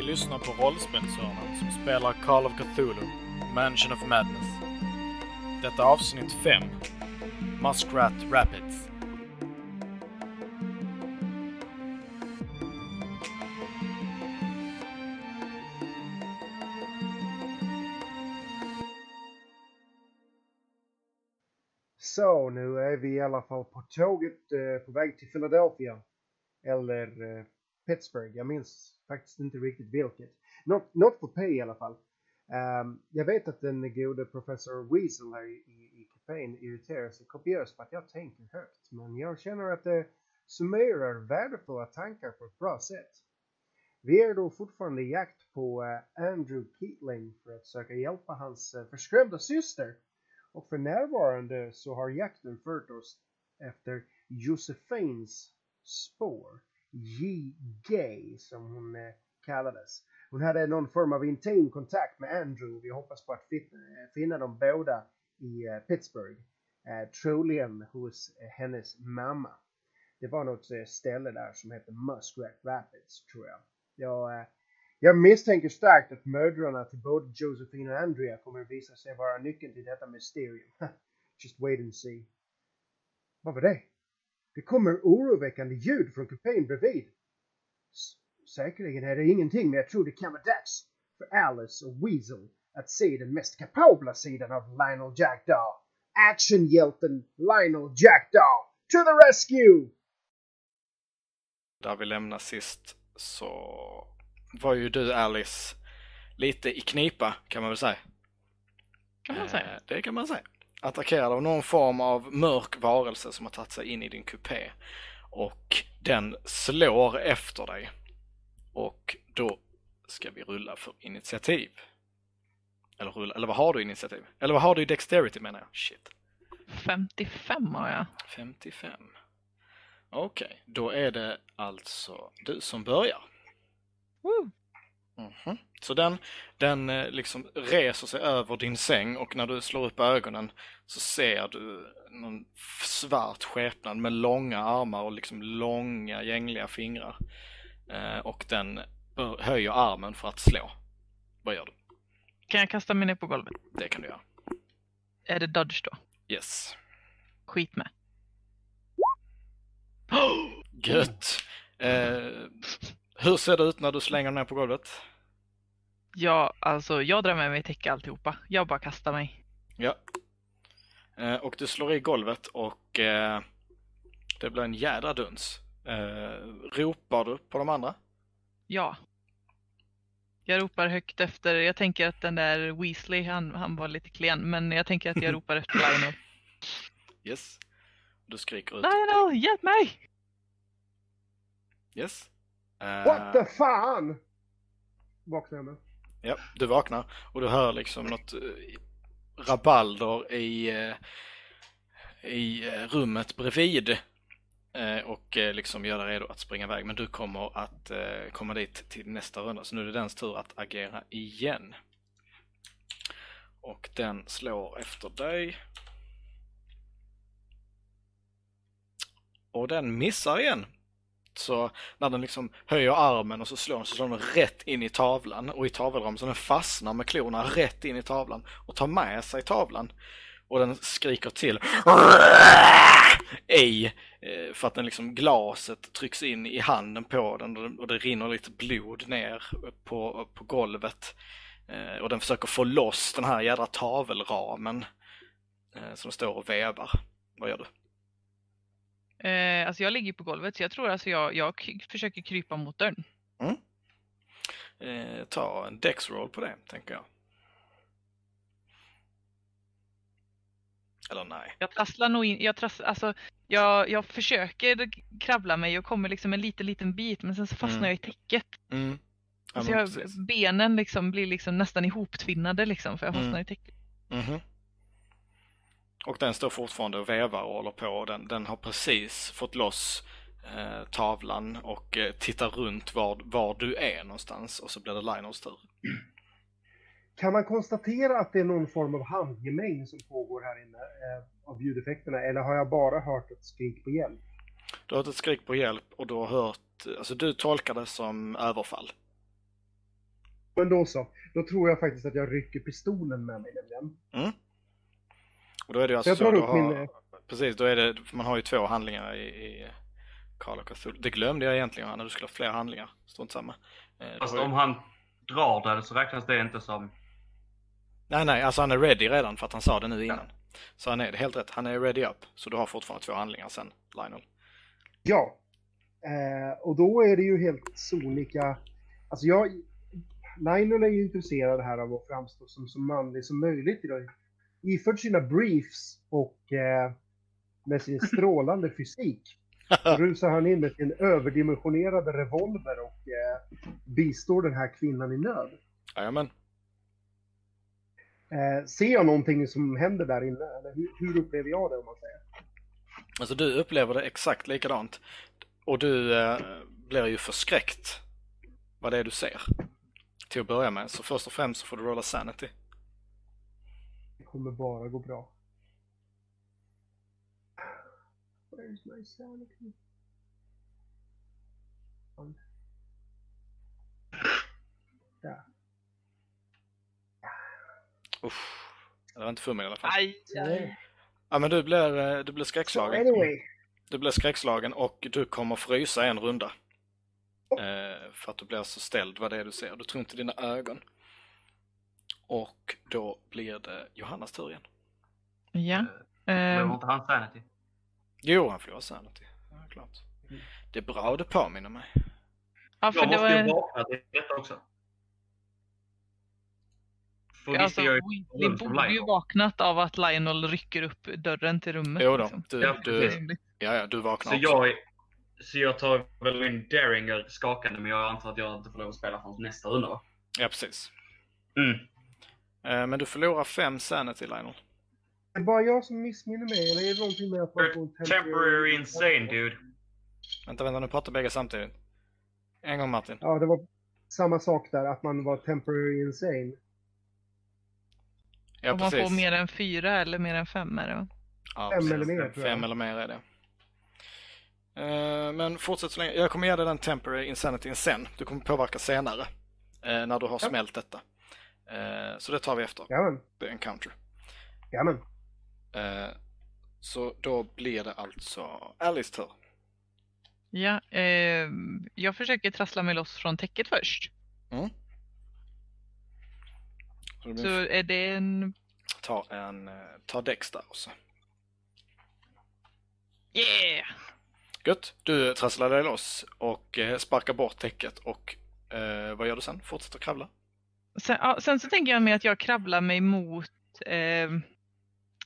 Ni lyssnar på Rollspelshörnan som spelar Call of Cthulhu, Mansion of Madness. Detta avsnitt 5, Muskrat Rapids. Så, nu är vi i alla fall på tåget eh, på väg till Philadelphia. Eller eh, Pittsburgh, jag minns faktiskt inte riktigt vilket. Något, något på P i alla fall. Um, jag vet att den gode professor Weasel här i, i, i kafén irriterar sig kopiöst för att jag tänker högt. Men jag känner att det summerar värdefulla tankar på ett bra sätt. Vi är då fortfarande i jakt på uh, Andrew Keatling för att söka hjälpa hans uh, förskrämda syster. Och för närvarande så har jakten fört oss efter Josefins spår. J.G. som hon eh, kallades. Hon hade någon form av intim kontakt med Andrew. Vi hoppas på att eh, finna dem båda i eh, Pittsburgh. Troligen hos hennes mamma. Det var något ställe där som hette Muskrat Rapids tror jag. Jag, jag misstänker starkt att mödrarna till både Josephine och Andrea kommer att visa sig vara nyckeln till detta mysterium. Just wait and see. Vad var det? Det kommer oroväckande ljud från kupén bredvid. S- säkerligen är det ingenting men jag tror det kan vara dags för Alice och Weasel att se den mest kapabla sidan av Lionel Jackdaw. Actionhjälten Lionel Jackdaw! To the rescue! Där vi lämnar sist så var ju du Alice lite i knipa kan man väl säga. Kan man säga. Eh, Det kan man säga. Attackerad av någon form av mörk varelse som har tagit sig in i din kupé. Och den slår efter dig. Och då ska vi rulla för initiativ. Eller rulla, eller vad har du i initiativ? Eller vad har du i dexterity menar jag? Shit. 55 har jag. 55. Okej, då är det alltså du som börjar. Woo! Mhm. Så den, den eh, liksom reser sig över din säng och när du slår upp ögonen så ser du någon svart skepnad med långa armar och liksom långa gängliga fingrar. Eh, och den höjer armen för att slå. Vad gör du? Kan jag kasta mig ner på golvet? Det kan du göra. Är det dodge då? Yes. Skit med. Gött! Eh, hur ser det ut när du slänger ner på golvet? Ja, alltså jag drar med mig täcke alltihopa. Jag bara kastar mig. Ja. Eh, och du slår i golvet och eh, det blir en jädra duns. Eh, ropar du på de andra? Ja. Jag ropar högt efter, jag tänker att den där Weasley, han, han var lite klen, men jag tänker att jag ropar efter Lionel. Yes. Du skriker ut. Lionel, hjälp mig! Yes. Uh, What the fan? Vaknar jag med. Ja, du vaknar och du hör liksom något uh, rabalder i, uh, i eh, rummet bredvid. Och liksom gör dig redo att springa iväg. Men du kommer att komma dit till nästa runda. Så nu är det dens tur att agera igen. Och den slår efter dig. Och den missar igen. Så när den liksom höjer armen och så slår den så slår den rätt in i tavlan och i tavelramen så den fastnar med klorna rätt in i tavlan och tar med sig tavlan. Och den skriker till i eh, för att den liksom glaset trycks in i handen på den och det- rinner lite blod ner på, på golvet. Eh, och den försöker få loss den här jädra tavelramen eh, som står och vevar. Vad gör du? Eh, alltså jag ligger på golvet så jag tror alltså jag, jag försöker krypa mot dörren. Eh, ta en dex-roll på det, tänker jag. Eller nej. Jag trasslar nog in, jag, trass, alltså, jag, jag försöker kravla mig och kommer liksom en liten, liten bit men sen så fastnar Mm. jag i täcket. Mm. Ja, Alltså jag, benen liksom blir liksom nästan ihoptvinnade liksom för jag fastnar Mm. i täcket. Mhm. Och den står fortfarande och vevar och håller på. och Den, den har precis fått loss eh, tavlan och eh, tittar runt var, var du är någonstans och så blir det Lionels tur. Kan man konstatera att det är någon form av handgemäng som pågår här inne eh, av ljudeffekterna eller har jag bara hört ett skrik på hjälp? Du har hört ett skrik på hjälp och du har hört, alltså du tolkar det som överfall. Men då så. Då tror jag faktiskt att jag rycker pistolen med mig nämligen. Och då är det Så alltså jag så, drar du upp har, min... eh, precis, då är det, man har ju två handlingar i, i Call of Cthulhu. Det glömde jag egentligen Johanna, du skulle ha fler handlingar. Strunt samma. Eh, Fast har ju- om han drar det så räknas det inte som... Nej, nej, alltså han är ready redan för att han sa det nu innan. Så han är det helt rätt, han är ready up. Så du har fortfarande två handlingar sen, Lionel. Ja. Eh, och då är det ju helt sonika... Alltså jag... Lionel är ju intresserad här av att framstå som så manlig som möjligt idag. Iförd sina briefs och eh, med sin strålande fysik rusar han in med sin överdimensionerade revolver och eh, bistår den här kvinnan i nöd. Jajamän. Eh, ser jag någonting som händer där inne? Eller hur, hur upplever jag det om man säger? Alltså du upplever det exakt likadant. Och du eh, blir ju förskräckt vad det är du ser. Till att börja med. Så först och främst så får du rolla sanity. Det kommer bara gå bra. Where's my sanity? Där. Uff. Det var inte för mig i alla fall. Aj, aj. Ja men du blir, eh, du blir So skräckslagen. anyway. Du blir skräckslagen och du kommer frysa en runda. Eh, för att du blir så ställd vad det är du ser. Du tror inte dina ögon. Och då blir det Johannas tur igen. Ja. Behöver ehm, inte han sanity? Jo, han förlorar sanity. Ja, klart. Det är bra du påminner mig. ja, för Jag det måste ju var... vakna till detta också. För Alltså, jag vi som borde ju vaknat av att Lionel rycker upp dörren till rummet. Jo då, liksom. du, Ja, du, ja, ja, du vaknar Så också. jag, så jag tar väl min Daringer skakande, men jag antar att jag inte får lov att spela förrän nästa runda va? Ja, precis. Mm. Eh, men du förlorar fem sanity, Lionel. Är det bara jag som missminner mig eller är det någonting med att man får Temporary insane dude. Vänta, vänta, nu pratar bägge samtidigt. En gång Martin. Ja, det var samma sak där, att man var temporary insane. Ja, Om man precis. får mer än fyra eller mer än fem är det va? Ja, Fem precis. eller mer, tror jag. Fem eller mer är det. Eh, men fortsätt så länge. Jag kommer ge dig den temporary insanityn sen. Du kommer påverka senare. eh, när du har Ja. smält detta. Eh, så det tar vi efter. Jajamän, The encounter. jajamän. Eh, så då blir det alltså Alice tur. Ja, ehm, jag försöker trassla mig loss från täcket först. Så det blir Så är det en... ta en, eh, ta Dex där också. Yeah! Gött, du trasslar dig loss och eh, sparkar bort täcket och eh, vad gör du sen? Fortsätter kravla? Sen, ja, sen så tänker jag mig att jag krabblar mig mot... Eh,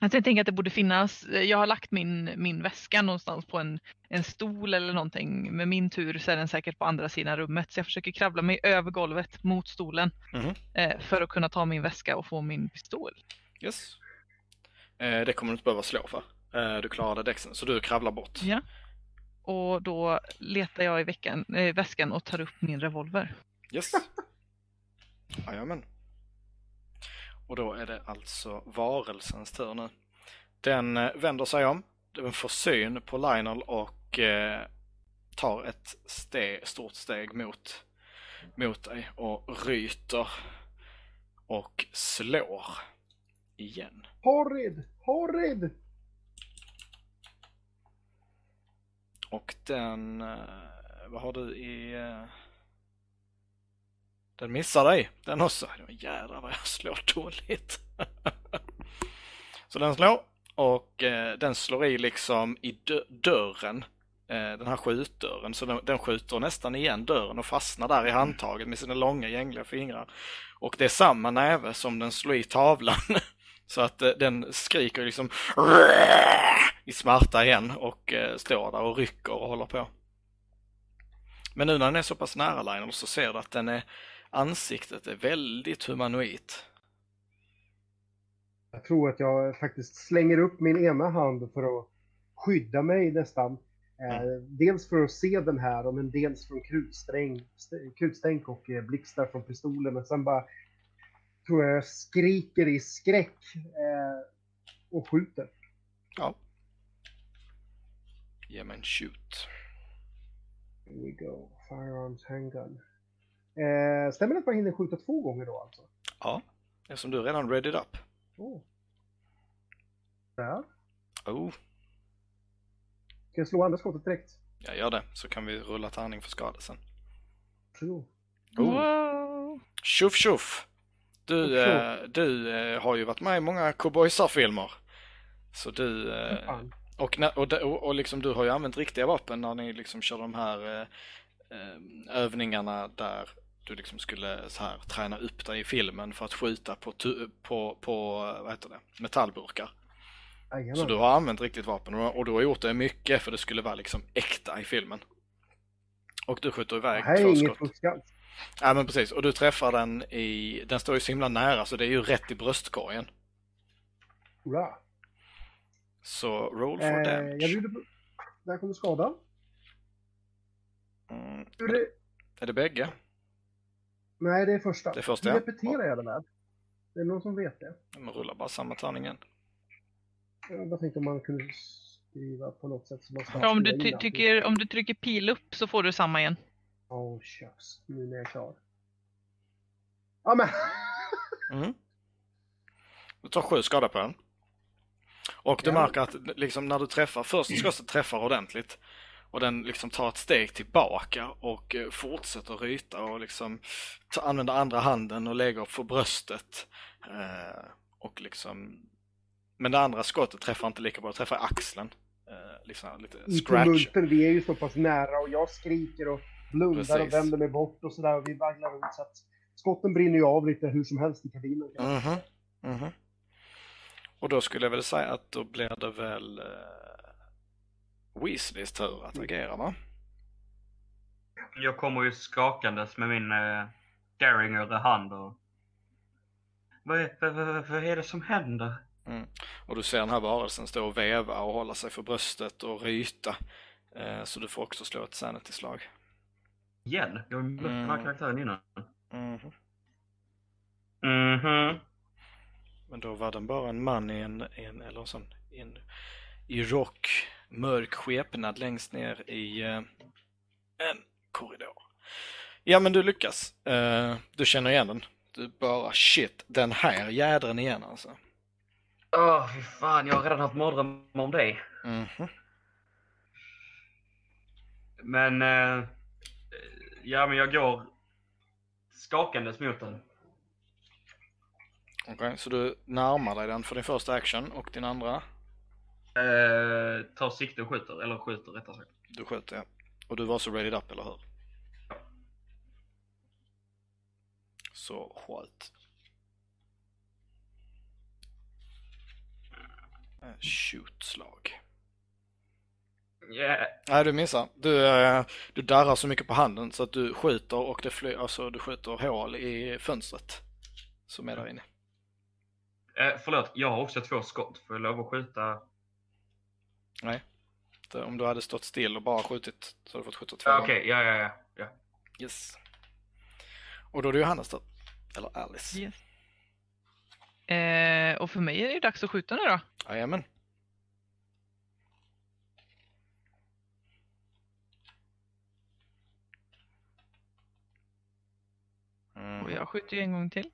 att jag tänker att det borde finnas... Jag har lagt min, min väska någonstans på en, en stol eller någonting. Med min tur så är den säkert på andra sidan rummet. Så jag försöker krabbla mig över golvet mot stolen. Mhm. Eh, för att kunna ta min väska och få min pistol. Yes. Eh, det kommer du inte behöva slå för. Eh, du klarade däcksen, så du kravlar bort. Ja. Och då letar jag i veckan, eh, väskan och tar upp min revolver. Yes. Jajamän. Och då är det alltså varelsens tur nu. Den eh, vänder sig om, den får syn på Lionel och eh, tar ett steg, stort steg mot, mot dig och ryter och slår igen. Horrid! Horrid! Och den, eh, vad har du i... Den missar dig, den också. Jädrar vad jag slår dåligt. Så den slår och eh, den slår i liksom i dö- dörren, eh, den här skjutdörren. Så den, den skjuter nästan igen dörren och fastnar där i handtaget med sina långa gängliga fingrar. Och det är samma näve som den slår i tavlan. Så att eh, den skriker liksom i smärta igen och eh, står där och rycker och håller på. Men nu när den är så pass nära Lionel så ser du att den är, ansiktet är väldigt humanoid. Jag tror att jag faktiskt slänger upp min ena hand för att skydda mig nästan. Eh, dels för att se den här, men dels från krutsträng, st- krutstänk och eh, blixtar från pistolen. Men sen bara tror jag jag skriker i skräck eh, och skjuter. Ja. Ge mig en shoot. Here we go. Firearms handgun. Eh, stämmer det att man hinner skjuta två gånger då alltså? Ja, eftersom du redan readied up. Oh. Där. Oh, Ska jag slå andra skottet direkt? jag gör det. Så kan vi rulla tärning för skada sen. Oh. Wow. Tjoff tjoff! Du, eh, du eh, har ju varit med i många cowboysar-filmer. Så du... Eh, och, och, och, och liksom du har ju använt riktiga vapen när ni liksom kör de här eh, eh, övningarna där du liksom skulle så här träna upp dig i filmen för att skjuta på, på, på vad heter det, metallburkar. Jajamän. Så du har använt riktigt vapen och, du har gjort det mycket för det skulle vara liksom äkta i filmen. Och du skjuter iväg är två skott. fusk alls. Ja men precis, och du träffar den i, den står ju så himla nära så det är ju rätt i bröstkorgen. Hurra. Så roll for Eh, jag damage. bjuder på... Där kommer skadan. Mm. Hur det... Är det bägge? Nej, det är första. Det är första, ja. repeterar jag den här? Det är någon som vet det. Men rulla bara samma tärning igen. Jag bara tänkte om man kunde skriva på något sätt som man Ja, om, du ty- tycker, om du trycker pil upp så får du samma igen. Åh, oh, shucks. Nu när jag är klar. Ja, men... Mm. Du tar sju skada på den. Och du Ja. märker att liksom när du träffar, först ska du träffa ordentligt. Och den liksom tar ett steg tillbaka och eh, fortsätter ryta och liksom använder andra handen och lägger på bröstet. Eh, och liksom Men det andra skottet träffar inte lika bra, det träffar axeln. Eh, liksom lite scratch. tumulten, vi är ju så pass nära och jag skriker och blundar och Precis. vänder mig bort och sådär och vi vaglar runt så att skotten brinner ju av lite hur som helst i kabinen. Mhm, mhm. Och då skulle jag väl säga att då blir det väl uh, Weasleys tur att agera va? Jag kommer ju skakandes med min Garinger i hand och... Vad är, vad, vad, vad är det som händer? Och du ser den här varelsen stå och veva och hålla sig för bröstet och ryta. Eh, så du får också slå ett sanity-slag. Igen? Jag har mött den här Mm. karaktären innan. Mhm. Mhm. Men då var den bara en man i en, i en eller en sån, i en, i rock, mörk skepnad längst ner i eh, en korridor. Ja men du lyckas. Eh, du känner igen den. Du bara shit, den här jädren igen alltså. Åh, fy fan. Jag har redan haft mardrömmar om dig. Mhm. Men... eh, ja, men jag går skakandes mot den. Okej, så du närmar dig den för din första action och din andra, Eh, tar sikte och skjuter. Eller skjuter rättare sagt. du skjuter ja. Och du var så ready up, eller hur? Så sköt. Eh, Shoot-slag. Yeah. Nej, du missar. Du, eh, du darrar så mycket på handen så att du skjuter och det flyr, alltså du skjuter hål i fönstret som är där inne. Eh, förlåt, jag har också två skott. Får jag lov att skjuta? Nej. Om du hade stått still och bara skjutit så hade du fått skjuta två Ja, gånger. Okej, ja, ja, ja, ja. Yes. Och då är det Johannes då. Eller Alice. Yes. Eh, och för mig är det ju dags att skjuta nu då. Jajamän. Mm. Och jag skjuter ju en gång till.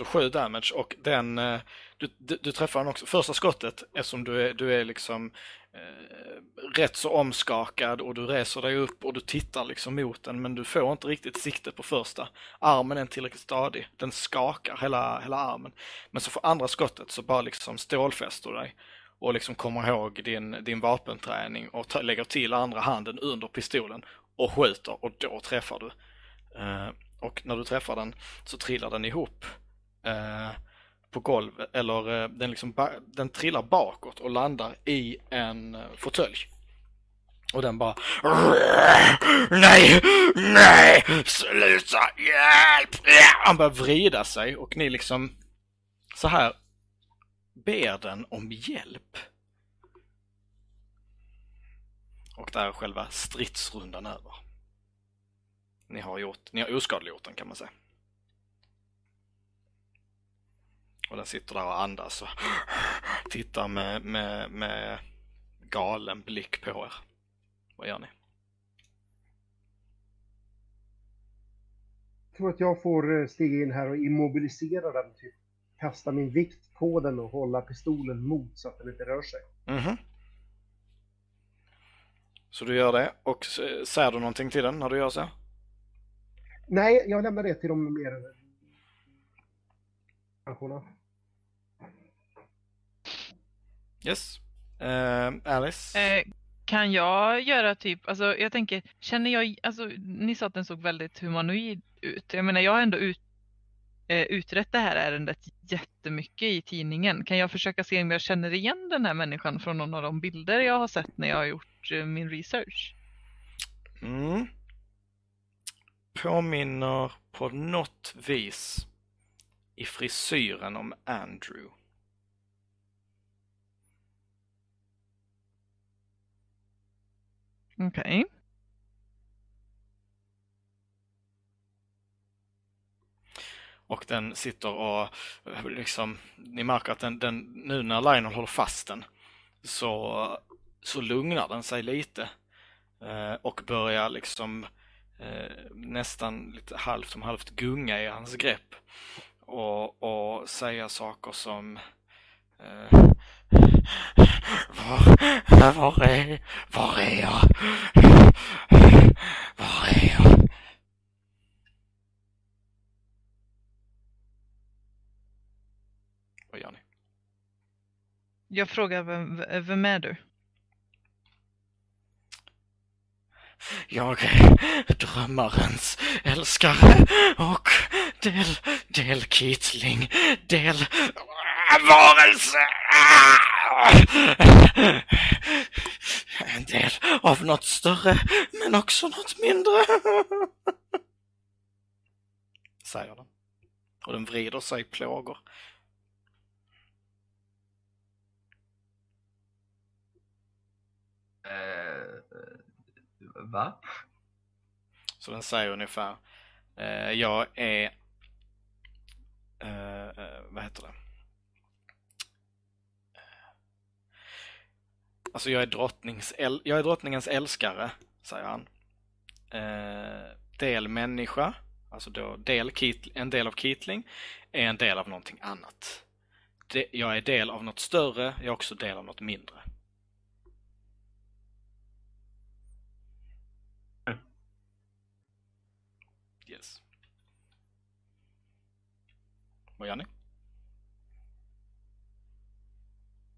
Så 7 damage och den, eh, du, du, du träffar den också. Första skottet, eftersom du är, du är liksom eh, rätt så omskakad och du reser dig upp och du tittar liksom mot den men du får inte riktigt sikte på första. Armen är inte tillräckligt stadig, den skakar hela, hela armen. Men så får andra skottet så bara liksom stålfäster du dig och liksom kommer ihåg din, din vapenträning och ta, lägger till andra handen under pistolen och skjuter och då träffar du. Eh, och när du träffar den så trillar den ihop eh, på golvet, eller eh, den, liksom ba- den trillar bakåt och landar i en eh, fåtölj. Och den bara Nej! Nej! Sluta! Hjälp! Han börjar vrida sig och ni liksom så här ber den om hjälp. Och där är själva stridsrundan över. Ni har gjort, ni har oskadliggjort den kan man säga. Och den sitter där och andas och tittar med, med, med galen blick på er. Vad gör ni? tror att jag får eh, stiga in här och immobilisera den. Typ. Kasta min vikt på den och hålla pistolen mot så att den inte rör sig. Mhm. Så du gör det och säger du någonting till den när du gör så? Nej, jag lämnar det till de mer människorna. Yes. Eh, Alice? Eh, kan jag göra typ, alltså jag tänker, känner jag, alltså ni sa att den såg väldigt humanoid ut. Jag menar jag har ändå ut, eh, utrett det här ärendet jättemycket i tidningen. Kan jag försöka se om jag känner igen den här människan från någon av de bilder jag har sett när jag har gjort min research? Mm. Påminner på något vis i frisyren om Andrew. Okej. Och den sitter och eh, liksom, ni märker att den, den nu när Lionel håller fast den så, så lugnar den sig lite eh, och börjar liksom eh, nästan lite halvt om halvt gunga i hans grepp och, och säga saker som eh, var, var är, var är jag? Var är jag? Vad gör ni? Jag frågar vem, vem är du? Jag är drömmarens älskare och del, del kittling, del varelse. En del av något större, men också något mindre. Säger den. Och den vrider sig i plågor. Eh, va? Så den säger ungefär eh, Jag är eh, eh, Vad heter det? Alltså jag är, drottnings äl- jag är drottningens älskare, säger han. Eh, del människa, alltså då del en del av Kitling, är en del av någonting annat. De- jag är del av något större, jag är också del av något mindre. Yes. Vad gör ni?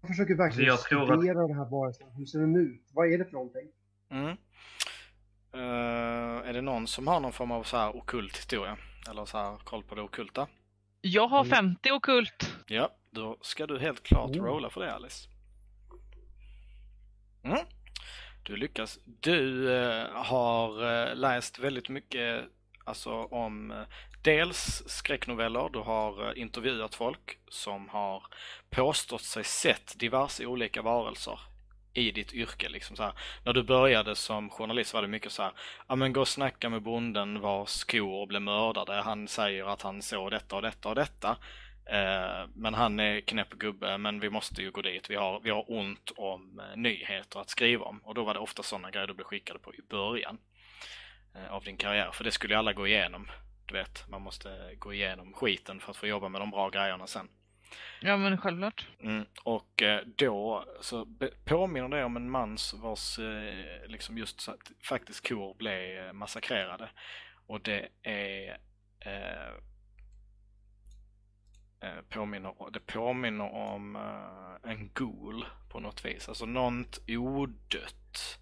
Försöker verkligen Jag tror att- studera den här varelsen. Hur ser den ut? Vad är det för någonting? Mm. Eh, är det någon som har någon form av så här okult historia? Eller så här koll på det okulta? Jag har Mm. 50 okult. Ja, då ska du helt klart Oh. rolla för det Alice. Mm. Du lyckas. Du eh, har eh, läst väldigt mycket alltså om dels skräcknoveller, du har eh, intervjuat folk som har påstått sig sett diverse olika varelser i ditt yrke. Liksom så här. När du började som journalist var det mycket så här, ja men gå och snacka med bonden vars kor blev mördade. Han säger att han såg detta och detta och detta. Eh, men han är knäpp gubbe, men vi måste ju gå dit. Vi har, vi har ont om eh, nyheter att skriva om. Och då var det ofta sådana grejer du blev skickade på i början eh, av din karriär. För det skulle ju alla gå igenom. Du vet, man måste gå igenom skiten för att få jobba med de bra grejerna sen. Ja men självklart. Mm. Och eh, då så påminner det om en mans vars eh, liksom just faktiskt kor blev eh, massakrerade. Och det är eh, påminner, det påminner om eh, en ghoul på något vis. Alltså något odött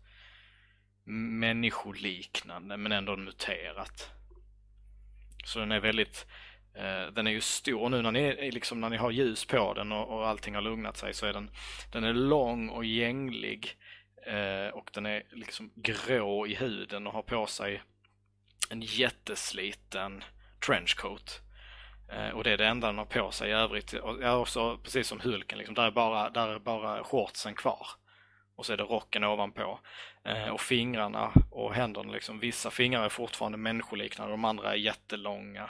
människoliknande men ändå muterat. Så den är väldigt Eh, den är ju stor nu när ni, liksom, när ni har ljus på den och, och allting har lugnat sig så är den, den är lång och gänglig eh, och den är liksom grå i huden och har på sig en jättesliten trenchcoat. Eh, och det är det enda den har på sig i övrigt. Och, ja, också, precis som Hulken, liksom, där, är bara, där är bara shortsen kvar. Och så är det rocken ovanpå. Eh, och fingrarna och händerna, liksom, vissa fingrar är fortfarande människoliknande, de andra är jättelånga.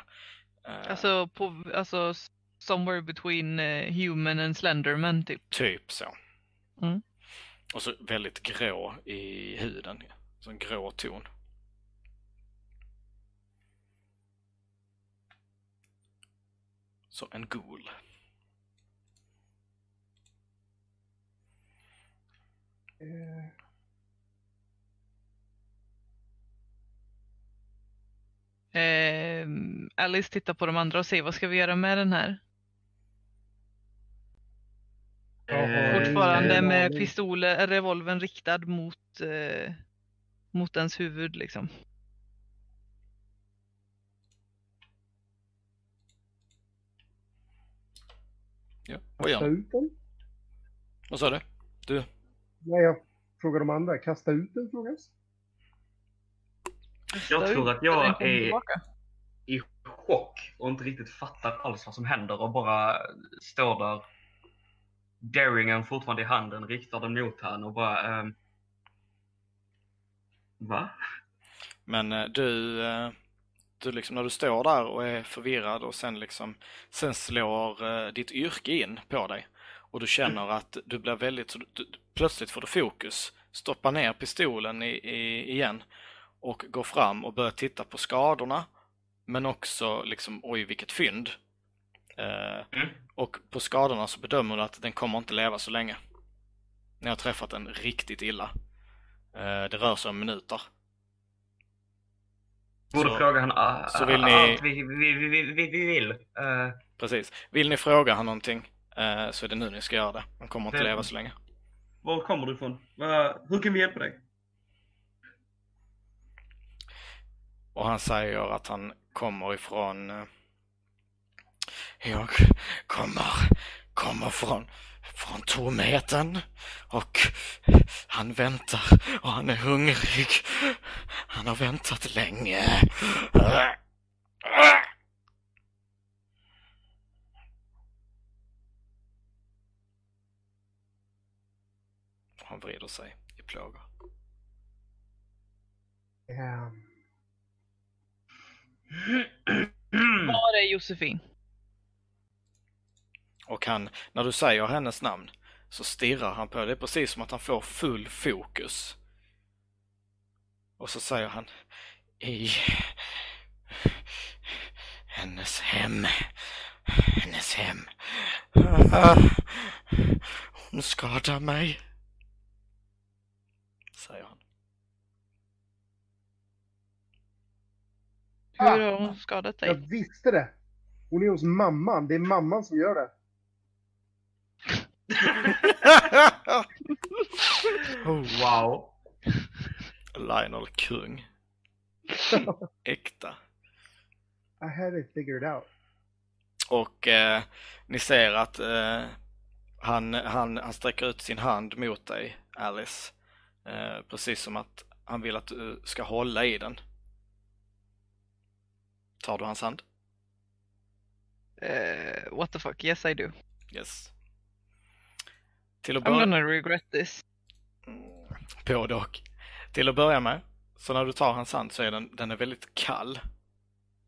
Eh, Alltså, på, alltså somewhere between eh, human and slenderman typ. Typ så. Mm. Och så väldigt grå i huden. Så en grå ton. Så en ghoul. Eh, Eh, Alice tittar på de andra och säger vad ska vi göra med den här? Eh, Fortfarande med pistolen, revolven riktad mot, eh, mot ens huvud liksom. Ja. Vad gör den? Vad sa du? Du? Nej, jag frågar de andra. Kasta ut den frågas. Jag tror att jag är-. I chock och inte riktigt fattar alls vad som händer och bara står där. Daringen fortfarande i handen, riktar den mot han och bara... ehm, Va? Men eh, du, eh, du liksom när du står där och är förvirrad och sen liksom, sen slår eh, ditt yrke in på dig och du känner att du blir väldigt, så du, du, plötsligt får du fokus, stoppar ner pistolen i, i, igen och går fram och börjar titta på skadorna men också liksom, oj vilket fynd. Eh, Mm. och på skadorna så bedömer du att den kommer inte leva så länge. Ni har träffat den riktigt illa. Eh, det rör sig om minuter. Borde Så- fråga han så vill ni- allt vi, vi, vi, vi, vi vi vill. Eh, Precis. Vill ni fråga han någonting eh, så är det nu ni ska göra det. Han kommer inte Vem? leva så länge. var kommer du ifrån? Hur kan vi hjälpa dig? Och han säger att han kommer ifrån... Eh, jag kommer, kommer från, från tomheten och han väntar och han är hungrig. Han har väntat länge. Han vrider sig i plågor. Ehm, Var är Josefin? Och han, när du säger hennes namn så stirrar han på dig. Precis som att han får full fokus. Och så säger han i hennes hem. Hennes hem. Hon skadar mig. Säger han. Hur har hon skadat dig? jag visste det! Hon är hos mamman. Det är mamman som gör det. oh, Wow. Lionel kung. Äkta. I had it figured out. Och eh, ni ser att eh, han, han, han sträcker ut sin hand mot dig, Alice. Eh, precis som att han vill att du ska hålla i den. Tar du hans hand? Eh, what the fuck, yes I do. Yes. Till att I'm börja... gonna regret this. Mm, Både och. Till att börja med, så när du tar hans hand så är den, den är väldigt kall.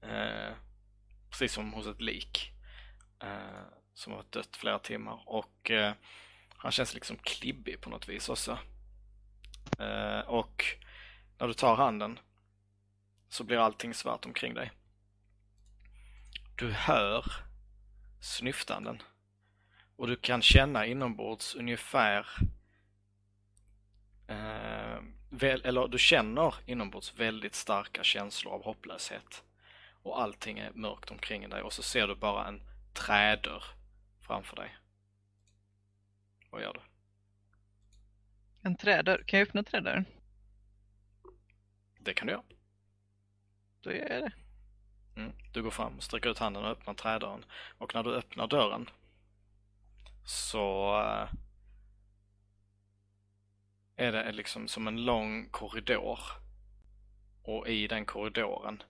Eh, precis som hos ett lik. Eh, som har dött flera timmar. Och eh, han känns liksom klibbig på något vis också. Eh, och när du tar handen så blir allting svart omkring dig. Du hör snyftanden. Och du kan känna inombords ungefär eh, väl, eller du känner inombords väldigt starka känslor av hopplöshet. Och allting är mörkt omkring dig och så ser du bara en trädörr framför dig. Vad gör du? En trädörr. Kan jag öppna trädörren? Det kan du göra. Då gör jag det. Mm. Du går fram, sträcker ut handen och öppnar trädörren. Och när du öppnar dörren så eh, är det liksom som en lång korridor. Och i den korridoren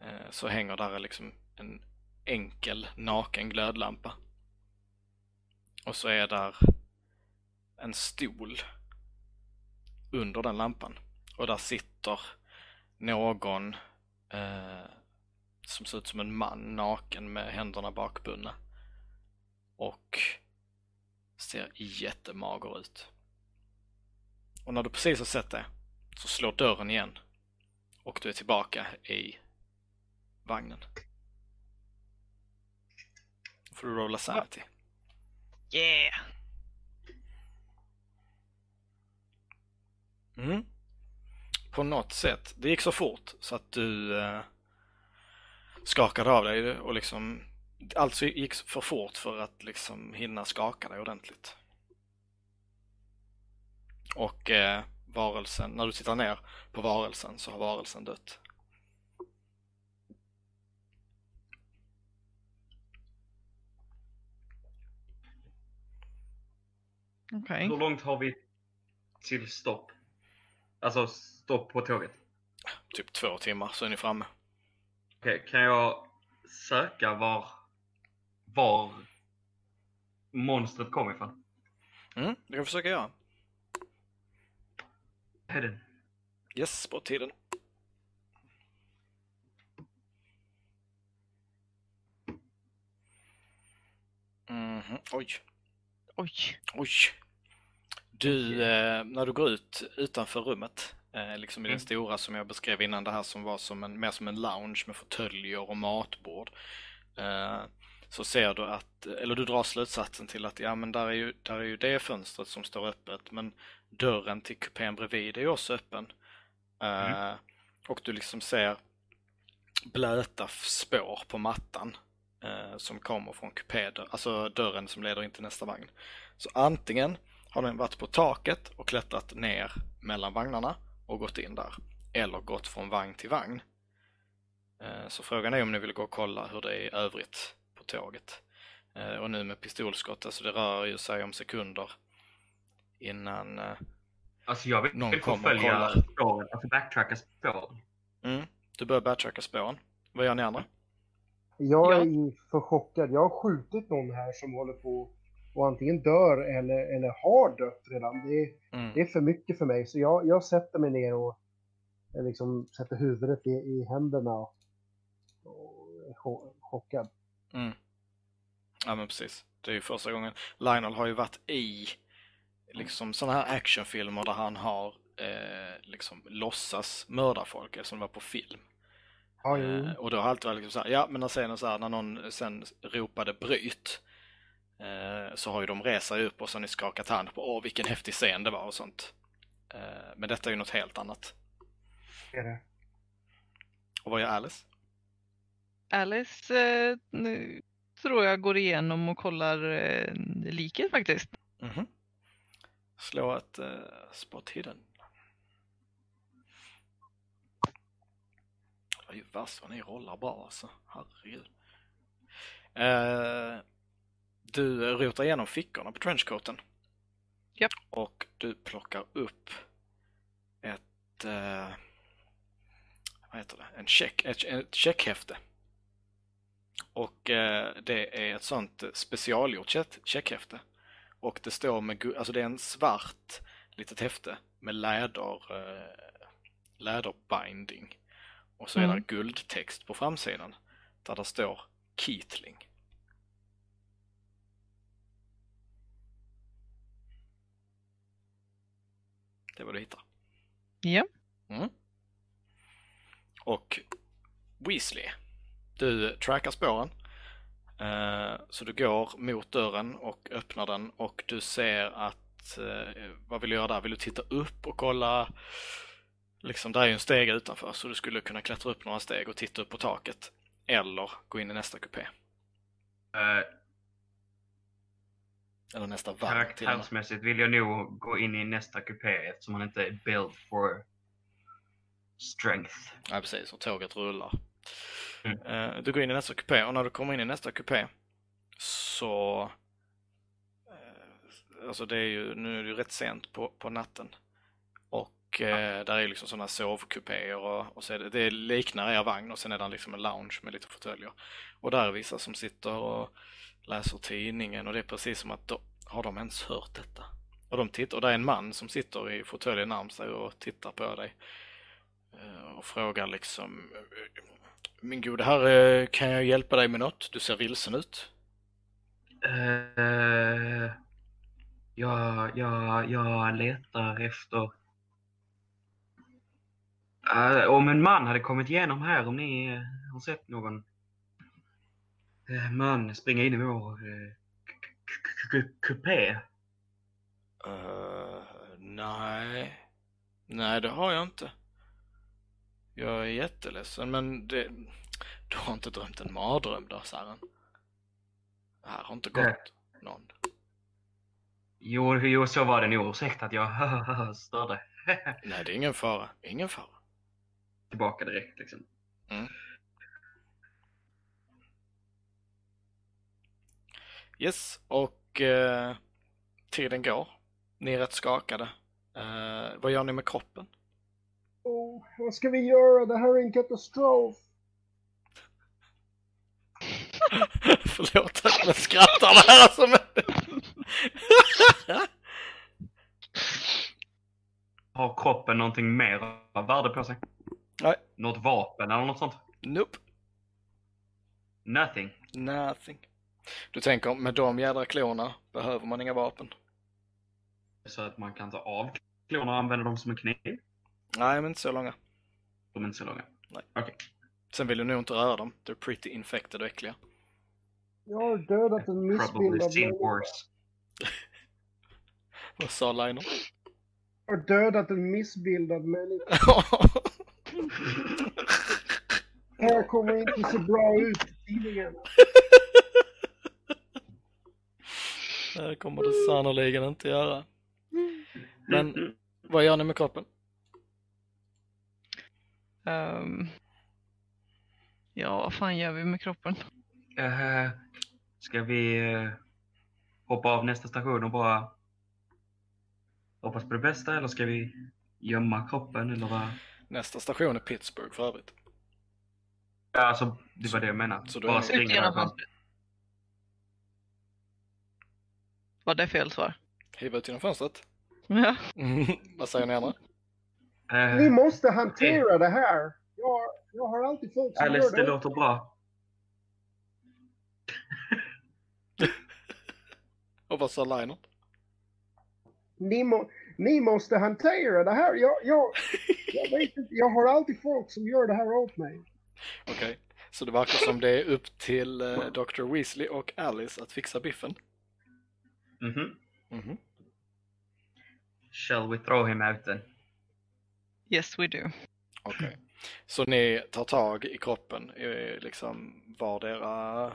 eh, så hänger där liksom en enkel naken glödlampa. Och så är där en stol under den lampan. Och där sitter någon eh, som ser ut som en man naken med händerna bakbundna. Och ser jättemager ut. Och när du precis har sett det så slår dörren igen och du är tillbaka i vagnen. Då får du rolla sanity. Yeah! Mm. På något sätt. Det gick så fort så att du eh, skakade av dig och liksom allt gick för fort för att liksom hinna skaka dig ordentligt. Och eh, varelsen, när du tittar ner på varelsen så har varelsen dött. Okej. Hur långt har vi till stopp? Alltså stopp på tåget. Typ två timmar så är ni framme. Okej, kan jag söka var, var monstret kom ifrån? Mm, det kan vi försöka göra. Hedden. Yes, på tiden. Mhm, oj. Oj. Oj. Du, eh, när du går ut utanför rummet, eh, liksom i den Mm. stora som jag beskrev innan, det här som var som en, mer som en lounge med fåtöljer och matbord, eh, så ser du att, eller du drar slutsatsen till att ja men där är ju, där är ju det fönstret som står öppet, men dörren till kupén bredvid är ju också öppen. Eh, Och du liksom ser blöta spår på mattan som kommer från kupédörren, alltså dörren som leder in till nästa vagn. Så antingen har den varit på taket och klättrat ner mellan vagnarna och gått in där. Eller gått från vagn till vagn. Eh, Så frågan är om ni vill gå och kolla hur det är i övrigt på tåget. Eh, Och nu med pistolskott, alltså det rör ju sig om sekunder innan eh, Alltså jag vill, Någon vill kommer och kollar. spåren, alltså backtracka spåren. mm, du börjar backtracka spåren. Vad gör ni andra? Jag Ja. är ju för chockad. Jag har skjutit någon här som håller på och antingen dör eller, eller har dött redan. Det är, Mm. det är för mycket för mig. Så jag, jag sätter mig ner och eh, liksom sätter huvudet i, i händerna och är cho- chockad. Mm. Ja men precis. Det är ju första gången. Lionel har ju varit i liksom sådana här actionfilmer där han har eh, liksom låtsas mörda folk eftersom det var på film. Eh, och då har alltid varit liksom så här, ja men när scenen så här, när någon sen ropade bryt så har ju de sig upp och så har ni skakat hand på åh vilken häftig scen det var och sånt. Eh, men detta är ju något helt annat. det är det. Och vad gör Alice? Alice eh, nu tror jag går igenom och kollar eh, liket faktiskt. Mhm. Slå ett uh, spot hidden. Det är ju värst vad ni rollar bra alltså. Herregud. Eh, du rotar igenom fickorna på trenchcoaten. Japp. Och du plockar upp ett, eh, vad heter det, en check, ett, ett checkhäfte. Och eh, det är ett sånt specialgjort check, checkhäfte. Och det står med, alltså det är en svart litet häfte med läder, eh, läderbinding. Och så är Mm. det guldtext på framsidan där det står Keatling. Det är vad du hittar. Ja. Mm. Och Weasley. Du trackar spåren. Eh, så du går mot dörren och öppnar den och du ser att, eh, vad vill du göra där? Vill du titta upp och kolla? Liksom, där är ju en steg utanför så du skulle kunna klättra upp några steg och titta upp på taket. Eller gå in i nästa kupé. Uh, Eller nästa med. karaktärsmässigt vill jag nog gå in i nästa kupé eftersom han inte är built for strength. Ja, precis. Och tåget rullar. Mm. Eh, Du går in i nästa kupé och när du kommer in i nästa kupé så... eh, Alltså det är ju, nu är det ju rätt sent på, på natten. Och eh, där är liksom sådana sovkupéer och, och så är det, det liknar er vagn och sen är det liksom en lounge med lite fåtöljer. Och där är vissa som sitter och läser tidningen och det är precis som att då, har de ens hört detta? Och de tittar, och det är en man som sitter i fåtöljen närmst sig och tittar på dig. Eh, och frågar liksom Min gode herre, kan jag hjälpa dig med något? Du ser vilsen ut. Eh, uh, ja, ja, jag letar efter... uh, om en man hade kommit igenom här, om ni har sett någon eh, man springa in i vår eh, kupé? Uh, nej. Nej, det har jag inte. Jag är jätteledsen, men det... Du har inte drömt en mardröm då, Saren? Det här har inte gått någon. Jo, jo, så var det nog. Ursäkta att jag störde. Nej, det är ingen fara. Ingen fara. Tillbaka direkt liksom. Yes, och eh, tiden går. Ni är rätt skakade. Eh, vad gör ni med kroppen? Oh, vad ska vi göra? Det här är en katastrof. Förlåt att jag skrattar det här som Har kroppen någonting mer av värde på sig? Nej. Något vapen eller något sånt? Nope, Nothing. nothing. Du tänker, med de jädra klorna behöver man inga vapen? Så att man kan ta av klorna och använda dem som en kniv? Nej, men inte så långa. De är inte så långa. Nej. Okej. Sen vill du nog inte röra dem. They're pretty infected och äckliga. Jag har dödat en Probably missbildad människa. worse. Vad sa Lionel? Jag har dödat en missbildad människa. Det här kommer inte se bra ut i tidningen. det kommer det sannoliken inte göra. Men vad gör ni med kroppen? Ehm, ja, vad fan gör vi med kroppen? Eh, ska vi eh, hoppa av nästa station och bara hoppas på det bästa eller ska vi gömma kroppen eller vad? Nästa station är Pittsburgh för övrigt. Ja, alltså det var det jag menade. Så bara springa därifrån. fönstret. Var det fel svar? Hiva ut genom fönstret. Ja. vad säger ni andra? Ni Eh, måste hantera det här. Jag, jag har alltid folk som Alice, gör det det. låter bra. Och vad sa Lionel? Ni, må, ni måste hantera det här. Jag, jag, jag vet inte. Jag har alltid folk som gör det här åt mig. Okej. Så det verkar som det är upp till eh, Dr. Weasley och Alice att fixa biffen. Mhm. Mhm. Shall we throw him out then? Yes we do. Okej. Så ni tar tag i kroppen, i liksom vardera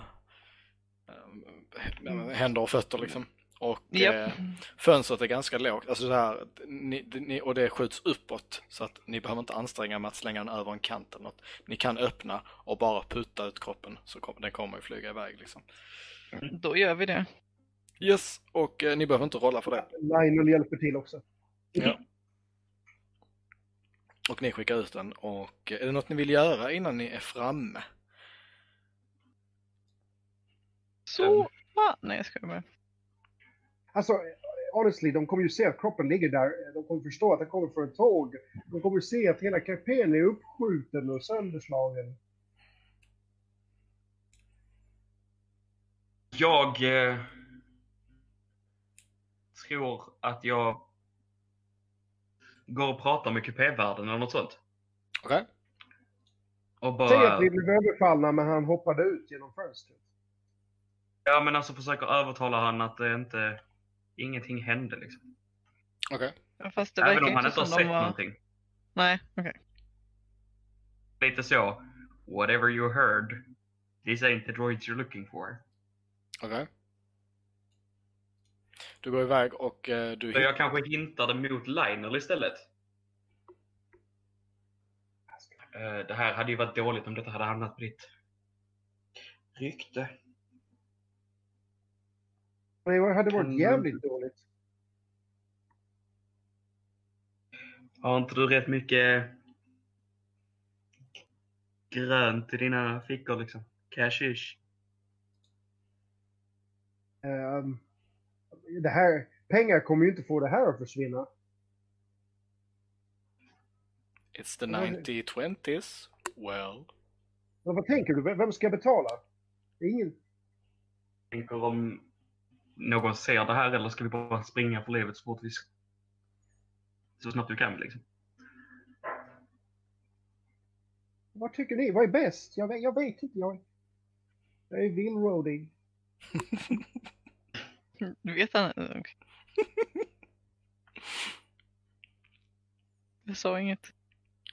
eh, händer och fötter liksom. Och Japp. eh, fönstret är ganska lågt, alltså det här, ni, ni, och det skjuts uppåt så att ni behöver inte anstränga er med att slänga den över en kant eller något. Ni kan öppna och bara putta ut kroppen så den kommer ju flyga iväg liksom. Då gör vi det. Yes, och eh, ni behöver inte rolla för det. Lionel hjälper till också. Ja. Och ni skickar ut den och eh, är det något ni vill göra innan ni är framme? Så, va? Nej jag skojar bara. Alltså, honestly, de kommer ju se att kroppen ligger där. De kommer förstå att det kommer från ett tåg. De kommer se att hela kapén är uppskjuten och sönderslagen. Jag eh, tror att jag går och pratar med kupévärden eller något sånt. Okej? Och Säg bara, att vi blev överfallna men han hoppade ut genom fönstret. ja men alltså försöker övertala han att det inte, ingenting hände liksom. Okej. Ja, Fast det Även om han inte har sett var... någonting. Nej, okej. Lite så, whatever you heard, these ain't the droids you're looking for. Okej. Du går iväg och eh, du Så jag kanske hintade mot Lionel istället. Eh, Det här hade ju varit dåligt om detta hade hamnat på ditt rykte. Det hade varit jävligt dåligt. Har inte du rätt mycket grönt i dina fickor liksom? Cashish. Ehm, det här, pengar kommer ju inte få det här att försvinna. It's the 90-20s. Well. Men vad tänker du? Vem ska betala? Ingen... Tänker om någon ser det här eller ska vi bara springa för livet så fort vi... Så snabbt vi kan liksom. Vad tycker ni? Vad är bäst? Jag vet, jag vet inte. Jag... Jag är villroading. Du vet han? Jag sa inget.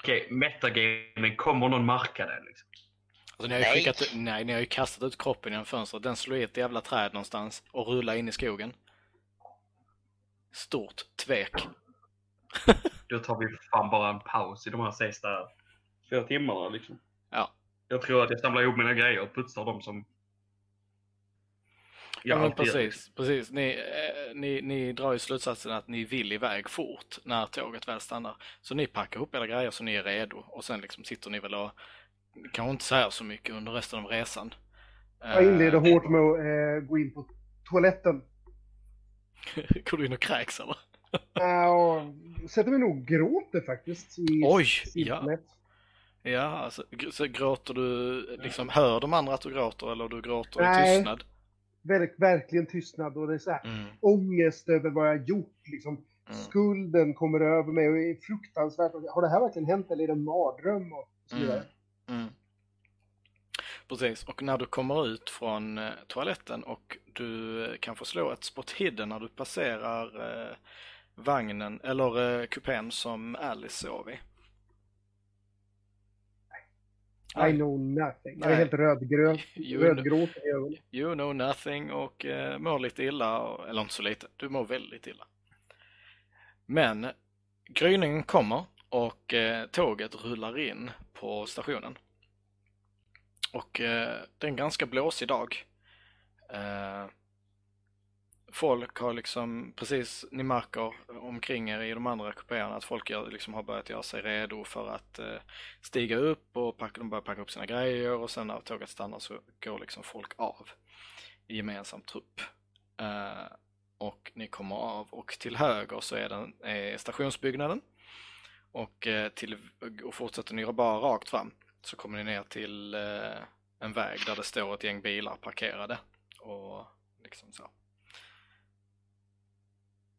Okej, metagaming, kommer någon marka det liksom? Alltså, ni har ju Nej. skickat, nej, ni har ju kastat ut kroppen genom fönstret. Den slår i ett jävla träd någonstans och rullar in i skogen. Stort tvek. Då tar vi fan bara en paus i de här sista fyra timmarna liksom. Ja. Jag tror att jag samlar ihop mina grejer och putsar dem som Ja, men precis. precis. Ni, eh, ni, ni drar ju slutsatsen att ni vill iväg fort när tåget väl stannar. Så ni packar ihop era grejer så ni är redo och sen liksom sitter ni väl och kanske inte säger så mycket under resten av resan. Jag inleder Eh, hårt med att eh, gå in på toaletten. Går du in och kräks eller? Och sätter mig nog och gråter faktiskt. I Oj, simnet. Ja, alltså, så gråter du, liksom, hör de andra att du gråter eller du gråter i Nej. tystnad? Verk, verkligen tystnad och det är så här Mm, ångest över vad jag gjort. Liksom. mm, Skulden kommer över mig och är fruktansvärt. Har det här verkligen hänt eller är det en mardröm? Och så vidare. mm, mm. Precis, och när du kommer ut från eh, toaletten och du eh, kan få slå ett spot hidden när du passerar eh, vagnen, eller eh, kupén som Alice sov i. I know nothing. Jag är Nej. helt rödgrön. Rödgråt. You know nothing och eh, mår lite illa, eller inte så lite, du mår väldigt illa. Men gryningen kommer och eh, tåget rullar in på stationen. Och eh, det är en ganska blåsig dag. Eh, folk har liksom, precis, ni märker omkring er i de andra kupéerna att folk gör, liksom har börjat göra sig redo för att eh, stiga upp och packa, de börjar packa upp sina grejer och sen när tåget stannar så går liksom folk av i gemensam trupp. Eh, och ni kommer av och till höger så är, den, är stationsbyggnaden och, eh, till, och fortsätter ni bara rakt fram så kommer ni ner till eh, en väg där det står ett gäng bilar parkerade och liksom så.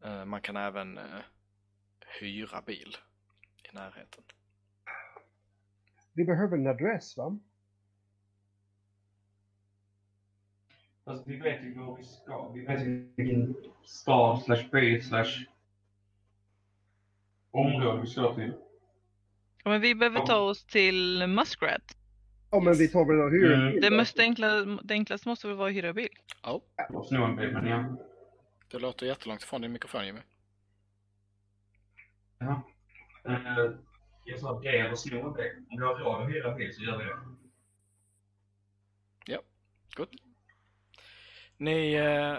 Eh, man kan även eh, hyra bil i närheten. Vi behöver en adress va? Alltså, vi vet ju var vi ska. Vi vet ju vilken stad slash by slash område vi ska till. Ja, men vi behöver ta oss till Muskrat. Ja men vi tar väl och hyr en Mm. bil Det, mest enkla, det enklaste måste väl vara att hyra bil? Ja, Och sno en bil, men ja. Det låter jättelångt ifrån din mikrofon Jimmy. ja. Eh, jag sa det eller sno en bil. Om vi har råd att hyra bil så gör vi det. Good. Ni eh,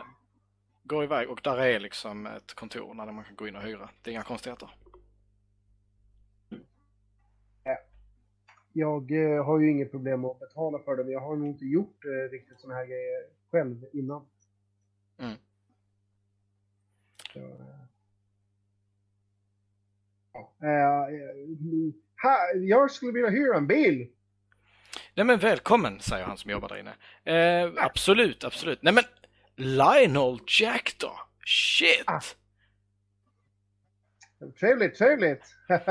går iväg och där är liksom ett kontor där man kan gå in och hyra. Det är inga konstigheter. Jag eh, har ju inget problem att betala för det, men jag har nog inte gjort eh, riktigt såna här grejer själv innan. Mm. Så, eh, ja. eh, eh, ha, jag skulle vilja hyra en bil! Nej men välkommen, säger han som jobbar där inne. Eh, absolut, absolut. Nej men Lionel Jack då? Shit! Ah. Trevligt, trevligt!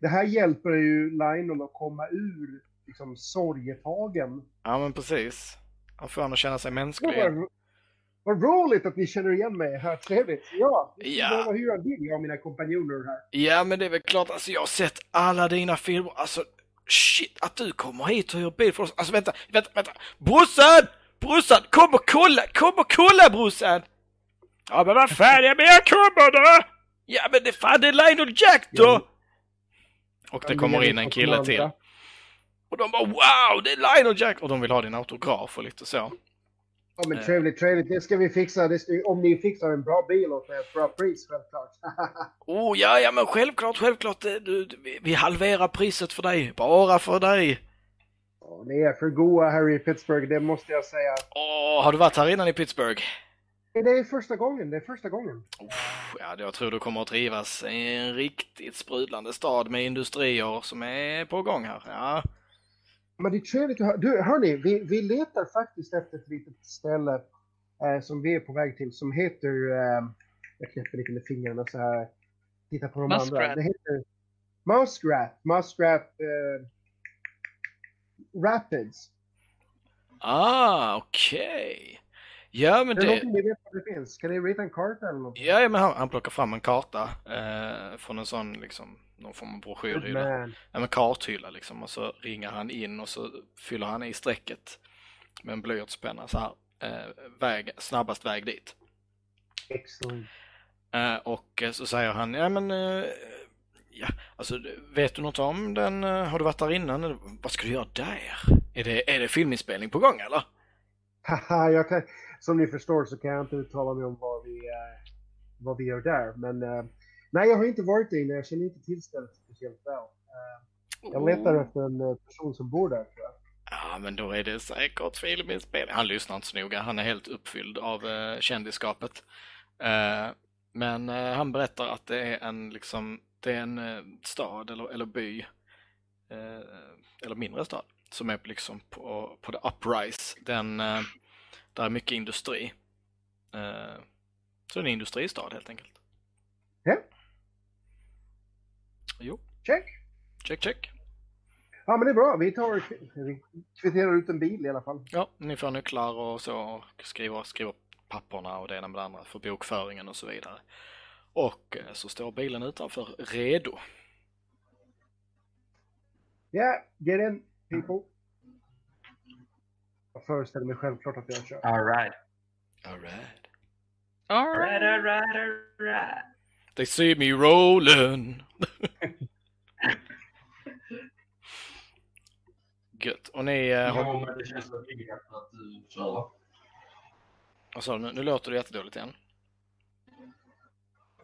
Det här hjälper ju Lionel att komma ur liksom, sorgetagen. Ja men precis. Han får han att känna sig Ja, mänsklig. Vad, vad roligt att ni känner igen mig här, trevligt. Ja, Ja. behöva hyra en bil, jag och mina kompanjoner här. Ja men det är väl klart, alltså jag har sett alla dina filmer, alltså shit att du kommer hit och hyr bil för oss. Alltså vänta, vänta, vänta. Brorsan! Brorsan, kom och kolla, kom och kolla brorsan! Ja men vad fan, ja men jag kommer då! Ja men det fan det är Lionel Jack då! Ja. Och det kommer in en kille till. Och de bara wow, det är Lionel Jack! Och de vill ha din autograf och lite så. Ja men Eh. trevligt, trevligt. Det ska vi fixa. Det ska, om ni fixar en bra bil åt mig, ett bra pris självklart. Oh ja, ja men självklart, självklart. det- Du, vi- halverar priset för dig, bara för dig. Ja, ni är för goa här i Pittsburgh, det måste jag säga. Åh, har du varit här innan i Pittsburgh? Det är första gången, det är första gången. Uff, ja, jag tror du kommer att trivas i en riktigt sprudlande stad med industrier som är på gång här. Ja, Men det är trevligt att höra. Du, hörni, vi, vi letar faktiskt efter ett litet ställe eh, som vi är på väg till som heter... Eh, jag knäpper lite med fingrarna så här. Titta på de andra. Muskrat. Det heter Muskrat. Muskrat eh, Rapids. Ah, okej. Ja, men Är det det... någonting ni vet vad det finns? Kan ni rita en karta eller något? Ja, men han, han plockar fram en karta eh, från en sån liksom, någon form av broschyrhylla. Man. Ja, men karthylla liksom och så ringar han in och så fyller han i strecket med en blyertspenna så här. Eh, väg, snabbast väg dit. Excellent. Eh, och eh, så säger han, ja men, eh, ja, alltså vet du något om den, eh, har du varit där innan? Vad ska du göra där? Är det, är det filminspelning på gång eller? Haha, kan, som ni förstår så kan jag inte uttala mig om vad vi, eh, vad vi gör där. Men nej, jag har inte varit där inne. Jag känner inte till stället speciellt väl. Eh, jag letar efter en eh, person som bor där tror jag. Ja, men då är det säkert filminspelning. Han lyssnar inte så noga. Han är helt uppfylld av eh, kändisskapet. Eh, men eh, han berättar att det är en, liksom, det är en eh, stad eller, eller by, eller mindre stad, som är liksom på, på the uprise. Den, där är mycket industri. Så det är en industristad helt enkelt. Ja. Jo, Check! check check. Ja, men det är bra. Vi tar vi kvitterar ut en bil i alla fall. Ja, ni får nycklar och så och skriver, skriver papperna och det ena med det andra för bokföringen och så vidare. Och eh, så står bilen utanför redo. Ja, get in people. Jag föreställer mig självklart att jag kör. Alright. Alright. All Alright, right. alright, alright. They see me rolling. Gött. Och ni eh, har... Ja, men det känns väl rimligt att du kör. Vad sa du nu? Nu låter du jättedåligt igen.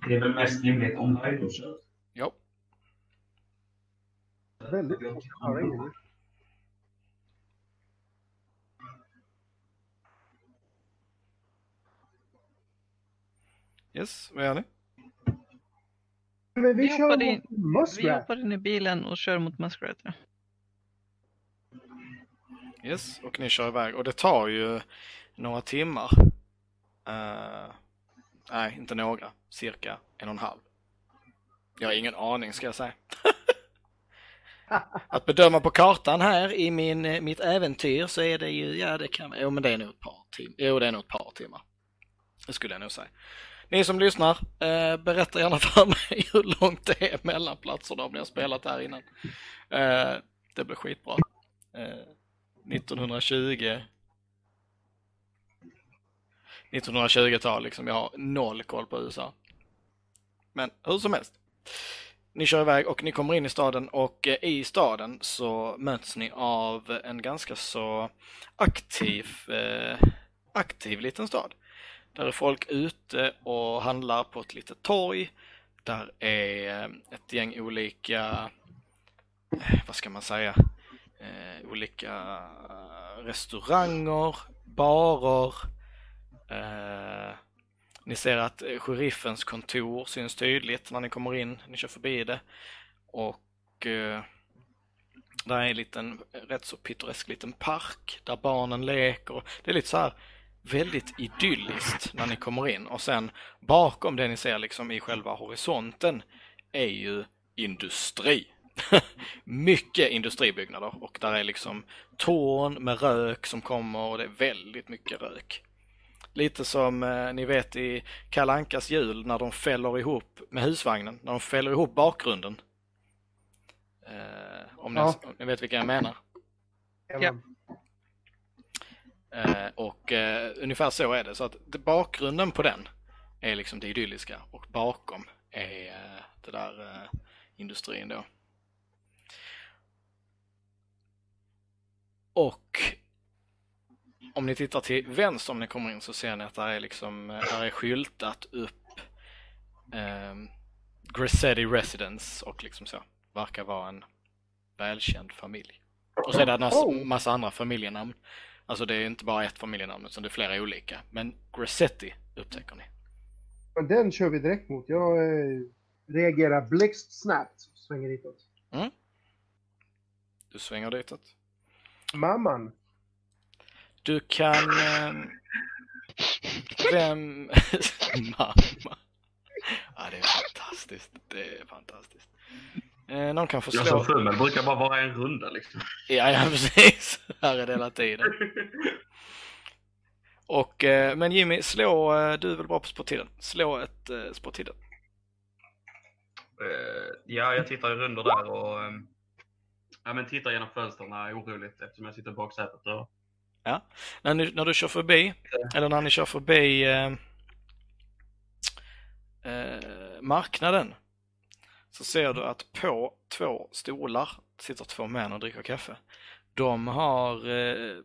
Det är väl mest rimligt om Raido kör. Jo. Väldigt in. Yes, vad gör ni? Men vi Vi kör in- mot Vi Muskrat. hoppar in i bilen och kör mot Muskrat. ja. Yes, och ni kör iväg. Och det tar ju några timmar. Eh, nej, inte några. Cirka en och en halv. Jag har ingen aning ska jag säga. Att bedöma på kartan här i min, eh, mitt äventyr så är det ju, ja det kan, jo men det är nog ett par timmar. Jo det är nog ett par timmar. Det skulle jag nog säga. Ni som lyssnar, eh, berätta gärna för mig hur långt det är mellan platserna om ni har spelat här innan. Eh, det blir skitbra. Eh, 1920 1920-tal liksom, jag har noll koll på USA. Men hur som helst. Ni kör iväg och ni kommer in i staden och eh, i staden så möts ni av en ganska så aktiv, eh, aktiv liten stad. Där är folk ute och handlar på ett litet torg. Där är eh, ett gäng olika, eh, vad ska man säga, eh, olika eh, restauranger, barer. Eh, ni ser att sheriffens kontor syns tydligt när ni kommer in, ni kör förbi det. Och eh, där är en liten, rätt så pittoresk liten park där barnen leker. Det är lite så här väldigt idylliskt när ni kommer in och sen bakom det ni ser liksom i själva horisonten är ju industri. mycket industribyggnader och där är liksom torn med rök som kommer och det är väldigt mycket rök. Lite som eh, ni vet i Kalankas jul när de fäller ihop med husvagnen, när de fäller ihop bakgrunden. Eh, om, Ja. ni, om ni vet vilka jag menar. Ja. Eh, och eh, ungefär så är det. Så att bakgrunden på den är liksom det idylliska och bakom är eh, det där eh, industrin då. Och om ni tittar till vänster om ni kommer in så ser ni att där är liksom, eh, där är skyltat upp eh, Grissetti Residence och liksom så. Verkar vara en välkänd familj. Och så är det en massa, Oh. massa andra familjenamn. Alltså det är inte bara ett familjenamn utan det är flera olika. Men Grissetti upptäcker ni. Men den kör vi direkt mot. Jag eh, reagerar blixtsnabbt. Svänger ditåt. Du svänger ditåt. Mamman. Du kan... Eh, vem... Mamma. Ja, det är fantastiskt. Det är fantastiskt. Eh, någon kan få Jag slå. som fummel brukar bara vara en runda liksom. Ja, ja precis. Här är det hela tiden. Och, eh, men Jimmy, slå, eh, du är väl bra på sporttiden? Slå ett eh, sporttiden. Eh, ja, jag tittar i rundor där och ehm, ja, men tittar genom fönstren oroligt eftersom jag sitter i baksätet. Och, När, ni, när du kör förbi, eller när ni kör förbi eh, eh, marknaden, så ser du att på två stolar sitter två män och dricker kaffe. De har eh,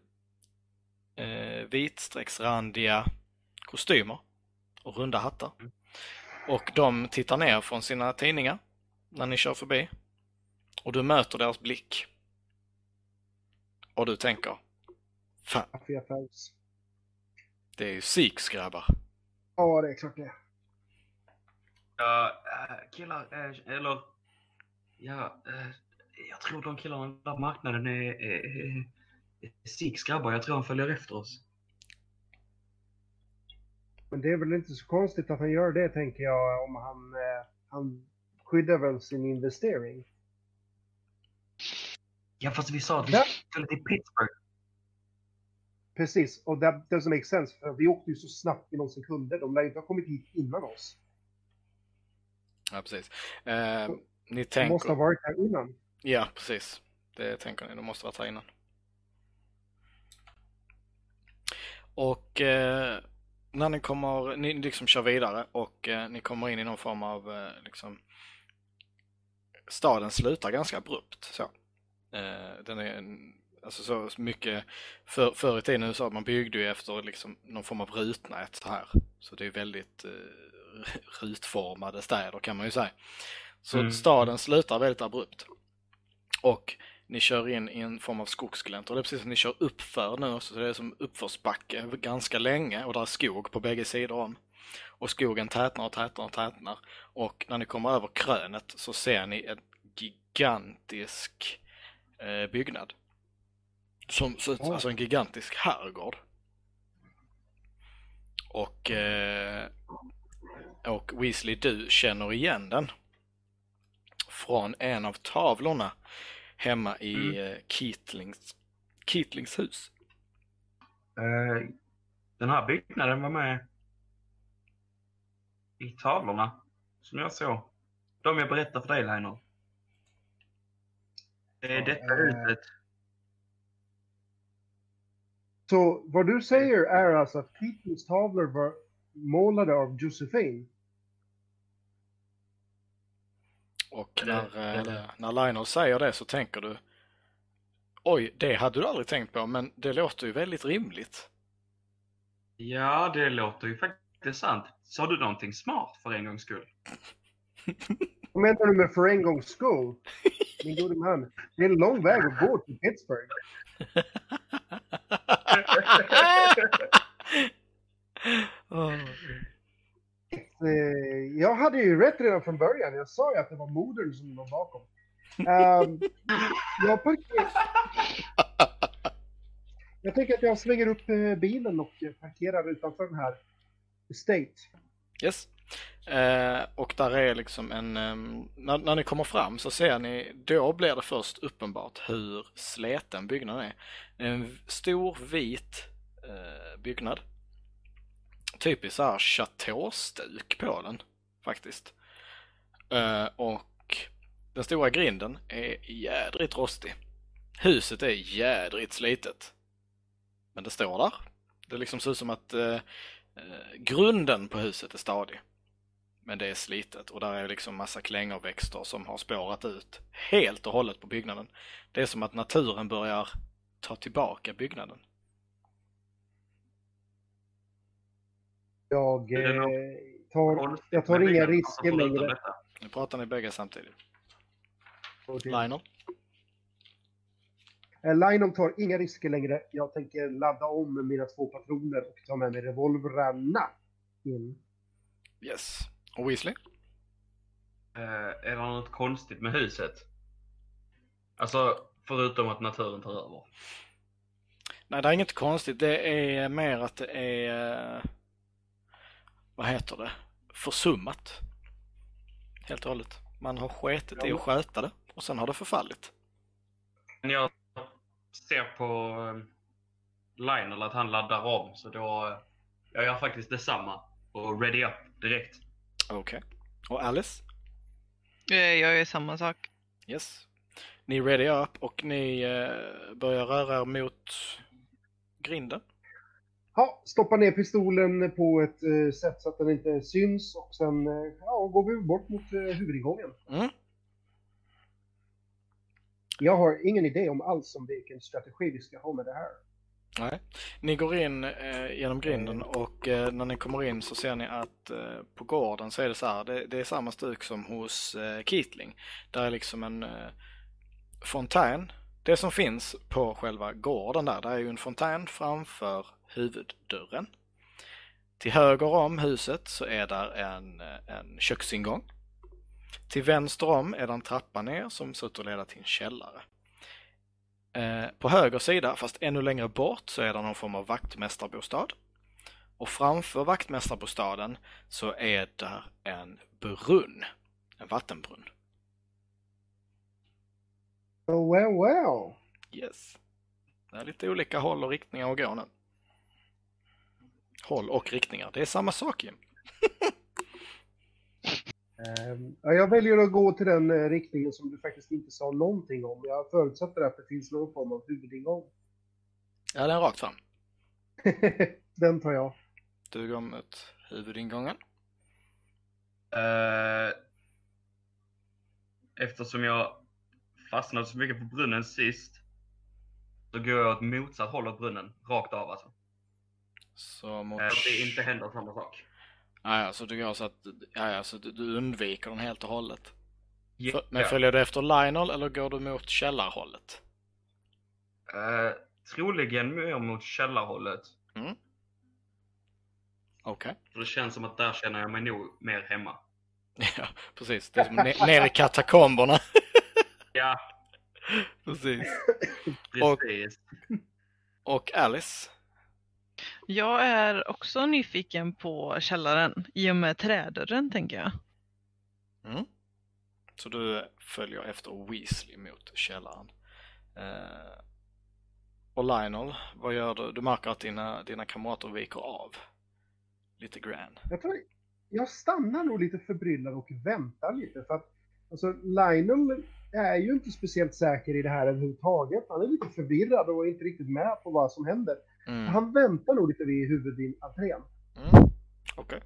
eh, vitstrecksrandiga kostymer och runda hattar. Och de tittar ner från sina tidningar när ni kör förbi. Och du möter deras blick. Och du tänker, fan, det är ju Siks grabbar. Ja, det är klart det. Ja, äh, killar, äh, eller ja, äh, jag tror de killarna på marknaden är, är, är, Siks grabbar. Jag tror han följer efter oss. Men det är väl inte så konstigt att han gör det, tänker jag, om han, eh, han skyddar väl sin investering. Ja, fast vi sa att vi Ja. skulle till Pittsburgh. Precis, och that doesn't make sense, för vi åkte ju så snabbt inom sekunder. De lär ju inte ha kommit hit innan oss. Ja, precis. Eh, ni De måste ha tänker... varit här innan. Ja, precis. Det tänker ni. De måste varit här innan. Och eh, när ni kommer, ni liksom kör vidare och eh, ni kommer in i någon form av eh, liksom staden slutar ganska abrupt så. Eh, den är alltså så mycket för, förr i tiden så att man byggde ju efter liksom någon form av rutnät så här. Så det är väldigt eh, rutformade städer kan man ju säga. Så Mm. staden slutar väldigt abrupt. Och ni kör in i en form av skogsglänta och det är precis som ni kör uppför nu också, så det är som uppförsbacke ganska länge och där är skog på bägge sidor om. Och skogen tätnar och tätnar och tätnar. Och när ni kommer över krönet så ser ni en gigantisk eh, byggnad. Som, så, Oj. alltså en gigantisk herrgård. Och, eh, och Weasley, du känner igen den. Från en av tavlorna hemma i Mm. eh, Keatlings, Keatlings hus. Eh, den här byggnaden var med i tavlorna som jag såg. De jag berättade för dig Leiner. Det är detta eh, huset. Så vad du säger är alltså att Keatons tavlor var målade av Josefin? Och när, eh, eller- när Lionel säger det så tänker du Oj, det hade du aldrig tänkt på, men det låter ju väldigt rimligt. Ja, det låter ju faktiskt sant. Sa du någonting smart för en gångs skull? Vad menar du med för en gångs skull? Min gode man, det är en lång väg att gå till Pittsburgh. Åh. Eh, jag hade ju rätt redan från början. Jag sa ju att det var modern som var bakom. Um, jag, parker... jag tänker att jag slänger upp eh, bilen och parkerar utanför den här Estate. Yes. Eh, och där är liksom en, ehm, när, när ni kommer fram så ser ni, då blir det först uppenbart hur sleten byggnaden är. En stor vit eh, byggnad. Typiskt så här chateaustuk på den faktiskt. Uh, och den stora grinden är jädrigt rostig. Huset är jädrigt slitet. Men det står där. Det liksom ser ut som att uh, grunden på huset är stadig. Men det är slitet och där är liksom massa klängorväxter som har spårat ut helt och hållet på byggnaden. Det är som att naturen börjar ta tillbaka byggnaden. Jag, eh, något tar, jag tar inga risker längre. Nu pratar ni bägge samtidigt. Lionel? Eh, Lionel tar inga risker längre. Jag tänker ladda om mina två patroner och ta med mig revolvrarna in. Yes. Och Weasley? Eh, är det något konstigt med huset? Alltså, förutom att naturen tar över. Nej, det är inget konstigt. Det är mer att det är, vad heter det, försummat. Helt och hållet. Man har sketit i att sköta det och sen har det förfallit. Men jag ser på eh, Lionel att han laddar om, så då eh, jag gör faktiskt detsamma och ready up direkt. Okej. Och Alice? Eh, Jag gör samma sak. Yes. Ni ready up och ni eh, börjar röra er mot grinden. Ja, stoppa ner pistolen på ett eh, sätt så att den inte syns och sen eh, ja, går vi bort mot eh, huvudingången. Mm. Jag har ingen idé om alls om vilken strategi vi ska ha med det här. Nej. Ni går in eh, genom grinden och eh, när ni kommer in så ser ni att eh, på gården så är det så här, det, det är samma stuk som hos eh, Kitling. Där är liksom en eh, fontän. Det som finns på själva gården där, där är ju en fontän framför huvuddörren. Till höger om huset så är där en, en köksingång. Till vänster om är det en trappa ner som ser ut att leda till en källare. Eh, På höger sida, fast ännu längre bort, så är det någon form av vaktmästarbostad. Och framför vaktmästarbostaden så är där en brunn. En vattenbrunn. Oh, well, well. Yes. Det är lite olika håll och riktningar att gå nu. Håll och riktningar, det är samma sak Jim. Ehm, ja, jag väljer att gå till den eh, riktningen som du faktiskt inte sa någonting om. Jag förutsätter att det finns någon form av huvudingång. Ja, den är rakt fram. den tar jag. Du går mot huvudingången. Eh, eftersom jag fastnade så mycket på brunnen sist så går jag åt motsatt håll åt brunnen, rakt av alltså. Så mot... Eh, det inte händer samma sak. Ja, ja, så du går så att ja, ja, så du, undviker den helt och hållet. För, men följer du efter Lionel eller går du mot källarhållet? Eh, troligen mer mot källarhållet. Okej. För det känns som att där känner jag mig nog mer hemma. Ja, precis. Det är som ner, ner i katakomberna. Ja, precis. Och- precis. Och Alice? Jag är också nyfiken på källaren i och med trädörren tänker jag. Mm. Så du följer efter Weasley mot källaren. Eh, och Lionel, vad gör du? Du märker att dina, dina kamrater viker av. Lite grann. Jag tror jag stannar nog lite förbryllad och väntar lite för att alltså Lionel är ju inte speciellt säker i det här överhuvudtaget. Han är lite förvirrad och är inte riktigt med på vad som händer. Mm. Han väntar nog lite vid huvudentrén. Mm. Okej.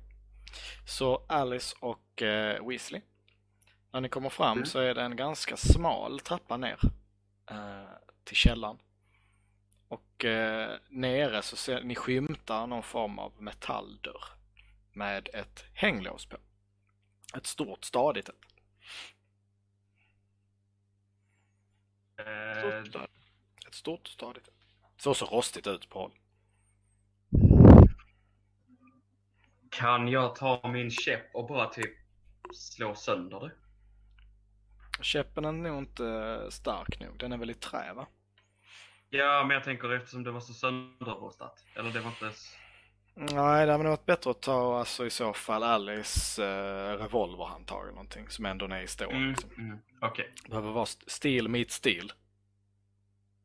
Så Alice och eh, Weasley. När ni kommer fram Mm. så är det en ganska smal trappa ner eh, till källaren. Och eh, nere så ser ni skymtar någon form av metalldörr med ett hänglås på. Ett stort stadigt ett. Eh, Ett stort stadigt. Såg så rostigt ut på håll. kan jag ta min käpp och bara typ slå sönder det? Käppen är nog inte stark nog. Den är väl i trä va? Ja, men jag tänker eftersom det var så sönderrostat. Eller det var inte... s- Nej, det hade varit bättre att ta alltså, i så fall Alice eh, revolverhandtag eller någonting som ändå är i stål. Mm, Liksom. mm. Det behöver vara st- steel meet steel.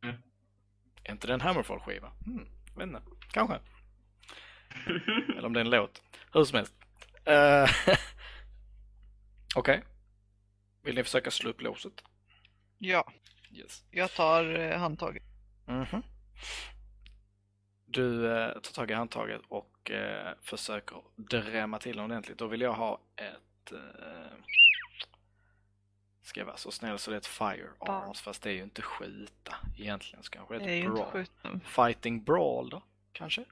Mm. Är inte det en Hammerfall-skiva? Hmm, vet inte. Kanske. Eller om det är en låt. Hur som helst. Eh, Okej. Vill ni försöka slå upp låset? Ja, Yes. jag tar eh, handtaget. Mhm. Du eh, tar tag i handtaget och eh, försöker drämma till den ordentligt. Då vill jag ha ett... Eh, ska jag vara så snäll så det är ett firearms fast det är ju inte skjuta egentligen. Så kanske Det ett är inte brawl. skjuten. Fighting brawl då, kanske?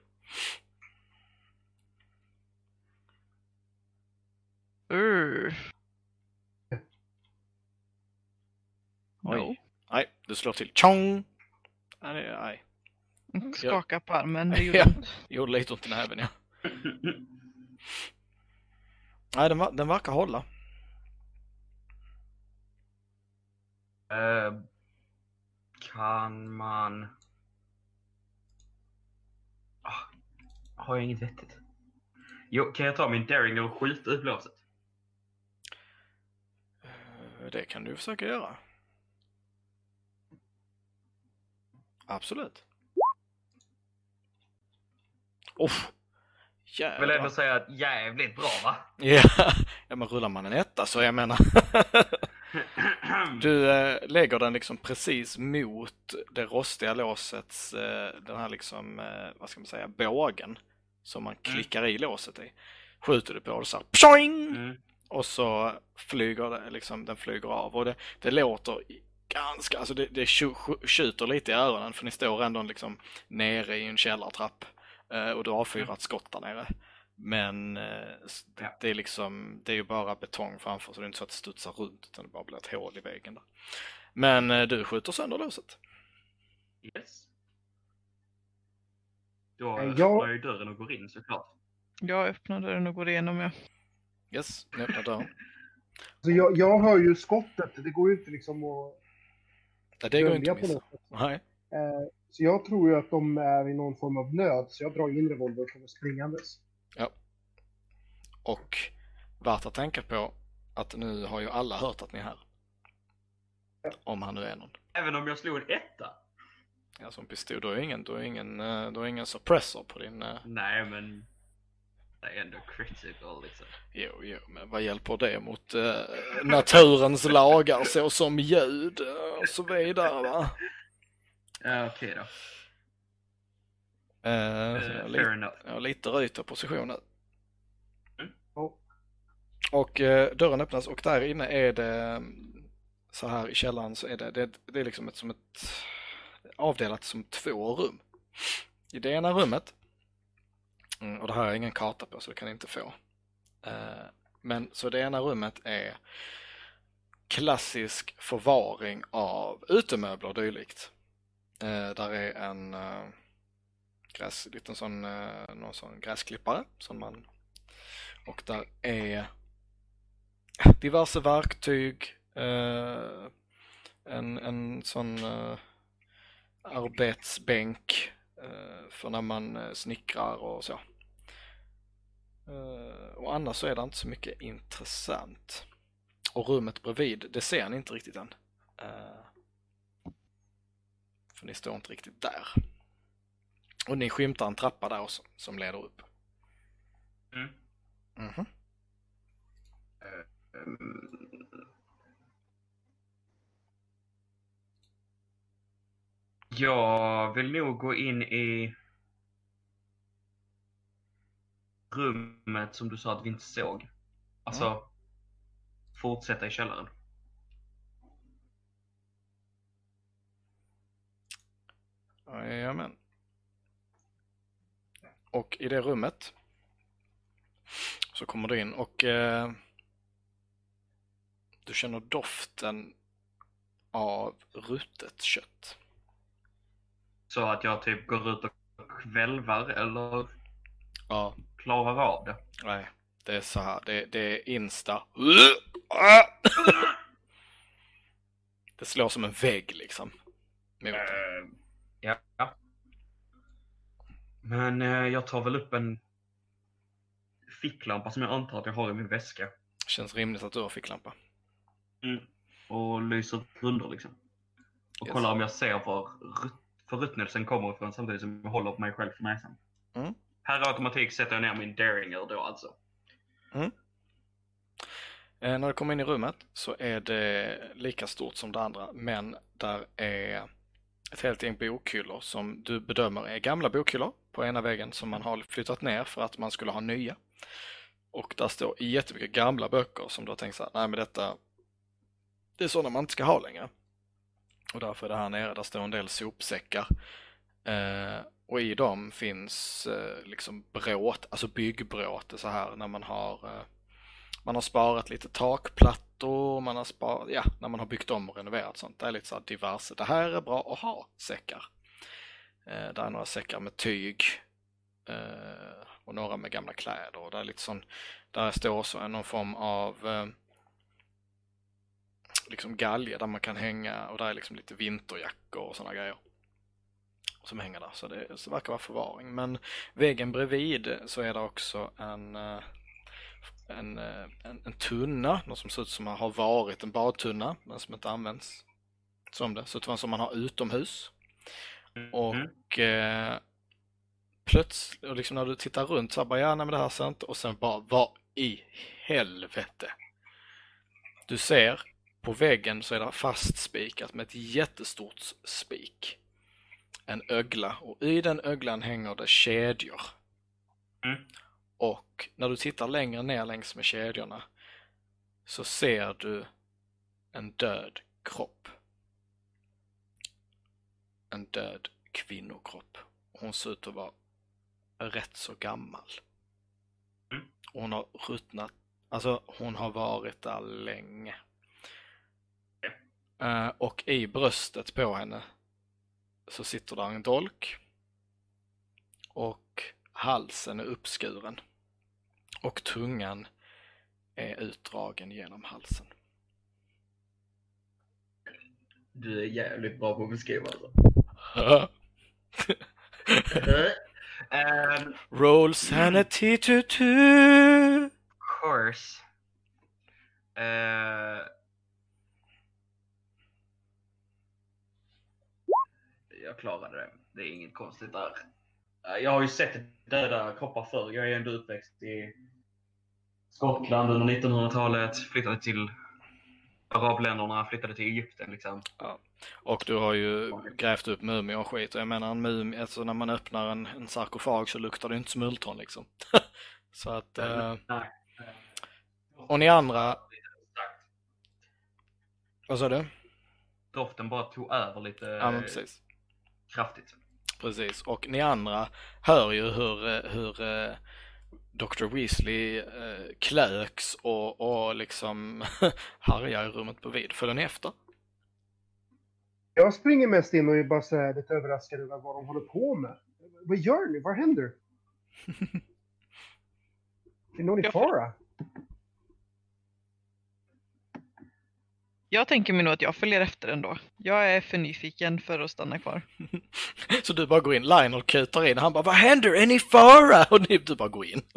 Uh. Oj. No. Nej, du slår till. Tjong! Nej, nej. Skaka på armen. Det gjorde Ja. ont. Gjorde lite ont i näven ja. Nej, den, den verkar hålla. Eh, kan man... Ah, har jag inget vettigt? Jo, kan jag ta min daring och skjuta upp låset? det kan du försöka göra. Absolut. Oh, Jag vill jävlar. ändå säga att jävligt bra va? Ja, ja, men rullar man en etta så jag menar. Du eh, lägger den liksom precis mot det rostiga låsets, eh, den här liksom, eh, vad ska man säga, bågen som man klickar i låset i. Skjuter du på det så här, pjoing! Mm. Och så flyger det, liksom, den flyger av och det, det låter ganska, alltså det, det tju- tjuter lite i öronen för ni står ändå liksom nere i en källartrapp och du har fyrat skott där nere. Men eh, det, det är liksom, det är ju bara betong framför så det är inte så att det studsar runt utan det bara blir ett hål i väggen där. Men eh, du skjuter sönder låset. Yes. Då Eh, öppnar jag- jag ju dörren och går in såklart. Jag öppnar dörren och går igenom. Ja. Yes, ni öppnar dörren. Så jag, jag hör ju skottet, det går ju inte liksom att Nej, det går inte dölja att missa. Nej. Eh, Så jag tror ju att de är i någon form av nöd, så jag drar in revolver och kommer springandes. Och värt att tänka på att nu har ju alla hört att ni är här. Om han nu är någon. Även om jag slog en etta? Ja, som pistol, då är ingen, då är ingen, eh, då är ingen suppressor på din... eh, Nej men det är ändå critical liksom. Jo, jo, men vad hjälper det mot eh, naturens lagar så som ljud och så vidare va? Ja okej då. Eh, så Eh, jag, har fair lite, har lite rytterposition nu. Ja. Och eh, dörren öppnas och där inne är det mm, så här i källaren så är det, det, det är liksom ett, som ett avdelat som två rum. I det ena rummet, mm, och det här har jag ingen karta på så det kan inte få. Eh, men så det ena rummet är klassisk förvaring av utemöbler och dylikt. Eh, där är en eh, gräs, liten sån, eh, någon sån gräsklippare som man och där är diverse verktyg, eh, en, en sån eh, arbetsbänk eh, för när man eh, snickrar och så. Eh, och annars så är det inte så mycket intressant. Och rummet bredvid, det ser ni inte riktigt än. Eh, för ni står inte riktigt där. Och ni skymtar en trappa där också som leder upp. Mm. Mm. Jag vill nog gå in i rummet som du sa att vi inte såg. Alltså fortsätta i källaren. Jajamän. Och i det rummet så kommer du in och eh, du känner doften av rutet kött. Så att jag typ går ut och kvälvar eller Ja, klarar av det. nej, det är så här, det, det är insta. Det slår som en vägg liksom. Mot dig. Ja. Men eh, jag tar väl upp en ficklampa som jag antar att jag har i min väska. Känns rimligt att du har ficklampa. Och lyser runder liksom. Och Yes. kollar om jag ser var rut- förruttnelsen kommer ifrån samtidigt som jag håller på mig själv för näsan. Mm. Per automatik sätter jag ner min Daringer då alltså. Eh, när du kommer in i rummet så är det lika stort som det andra, men där är ett helt gäng bokhyllor som du bedömer är gamla bokhyllor på ena väggen som man har flyttat ner för att man skulle ha nya. Och där står jättemycket gamla böcker som du har tänkt så här, nej men detta, det är sådana man inte ska ha längre. Och därför är det här nere, där står en del sopsäckar. Eh, och i dem finns eh, liksom bråt, alltså byggbråte så här när man har eh, man har sparat lite takplattor, man har sparat, ja, när man har byggt om och renoverat sånt. Det är lite så här diverse. Det här är bra att ha säckar. Eh, det är några säckar med tyg eh, och några med gamla kläder. Och det är lite sån, där står också någon form av eh, liksom galge där man kan hänga och där är liksom lite vinterjackor och sådana grejer. Som hänger där, så det, så det verkar vara förvaring. Men väggen bredvid så är det också en eh, en, eh, en, en tunna, något som ser ut som har varit en badtunna men som inte används som det. Så det var som man har utomhus. Och Mm. eh, plötsligt, och liksom när du tittar runt så här bara, ja nej men det här ser inte, och sen bara, vad i helvete? Du ser på väggen så är det fastspikat med ett jättestort spik. En ögla och i den öglan hänger det kedjor. Mm. Och när du tittar längre ner längs med kedjorna så ser du en död kropp. En död kvinnokropp. Hon ser ut att vara rätt så gammal. Mm. Hon har ruttnat, alltså hon har varit där länge. Eh, och i bröstet på henne så sitter där en dolk. Och halsen är uppskuren. Och tungan är utdragen genom halsen. Du är jävligt bra på att beskriva alltså. um, Roll sanity to two. course. Eh, jag klarade det. Det är inget konstigt där. Eh, Jag har ju sett döda kroppar förr. Jag är ändå uppväxt i Skottland under 1900-talet. Flyttade till arabländerna, flyttade till Egypten liksom. Och du har ju grävt upp mumier och skit. Jag menar en mumie, alltså när man öppnar en, en sarkofag så luktar det inte smultron liksom. så att, eh, och ni andra, vad sa du? Doften bara tog över lite Ja precis. kraftigt. Precis, och ni andra hör ju hur, eh, hur eh, Dr. Weasley eh, klöks och, och liksom harjar i rummet bredvid. Följer ni efter? Jag springer mest in och är bara så här lite överraskad över vad de håller på med. Vad gör ni? Vad händer? är någon i fara? Jag tänker mig nog att jag följer efter ändå. Jag är för nyfiken för att stanna kvar. Så du bara går in, Lionel kutar in, han bara Vad händer? Är ni fara? Och ni, du bara går in.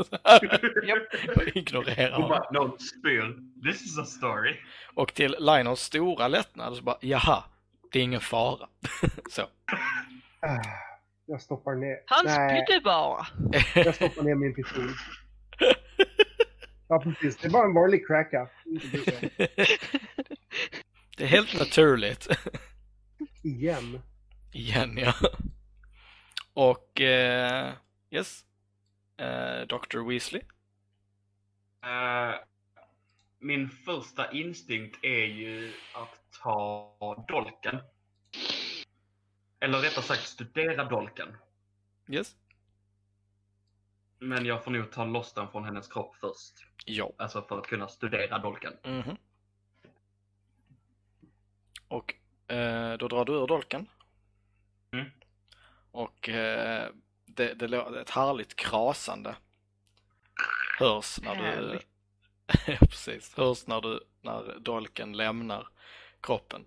Och ignorerar honom. bara, någon spyr. This is a story. Och till Lionels stora lättnad så bara Jaha, det är ingen fara. så. Ah, jag stoppar ner. Han spydde bara. jag stoppar ner min pistol. Ja, precis. Det är bara en vanlig cracka. Det är helt naturligt. Igen. Igen ja. Och eh, yes. Eh, Dr. Weasley. Eh, min första instinkt är ju att ta dolken. Eller rättare sagt studera dolken. Yes. Men jag får nog ta loss den från hennes kropp först. Ja. Alltså för att kunna studera dolken. Mhm. Och eh, då drar du ur dolken. Mm. Och eh, det, det låter ett härligt krasande. Hörs när du... Ja, precis. Hörs när du, när dolken lämnar kroppen.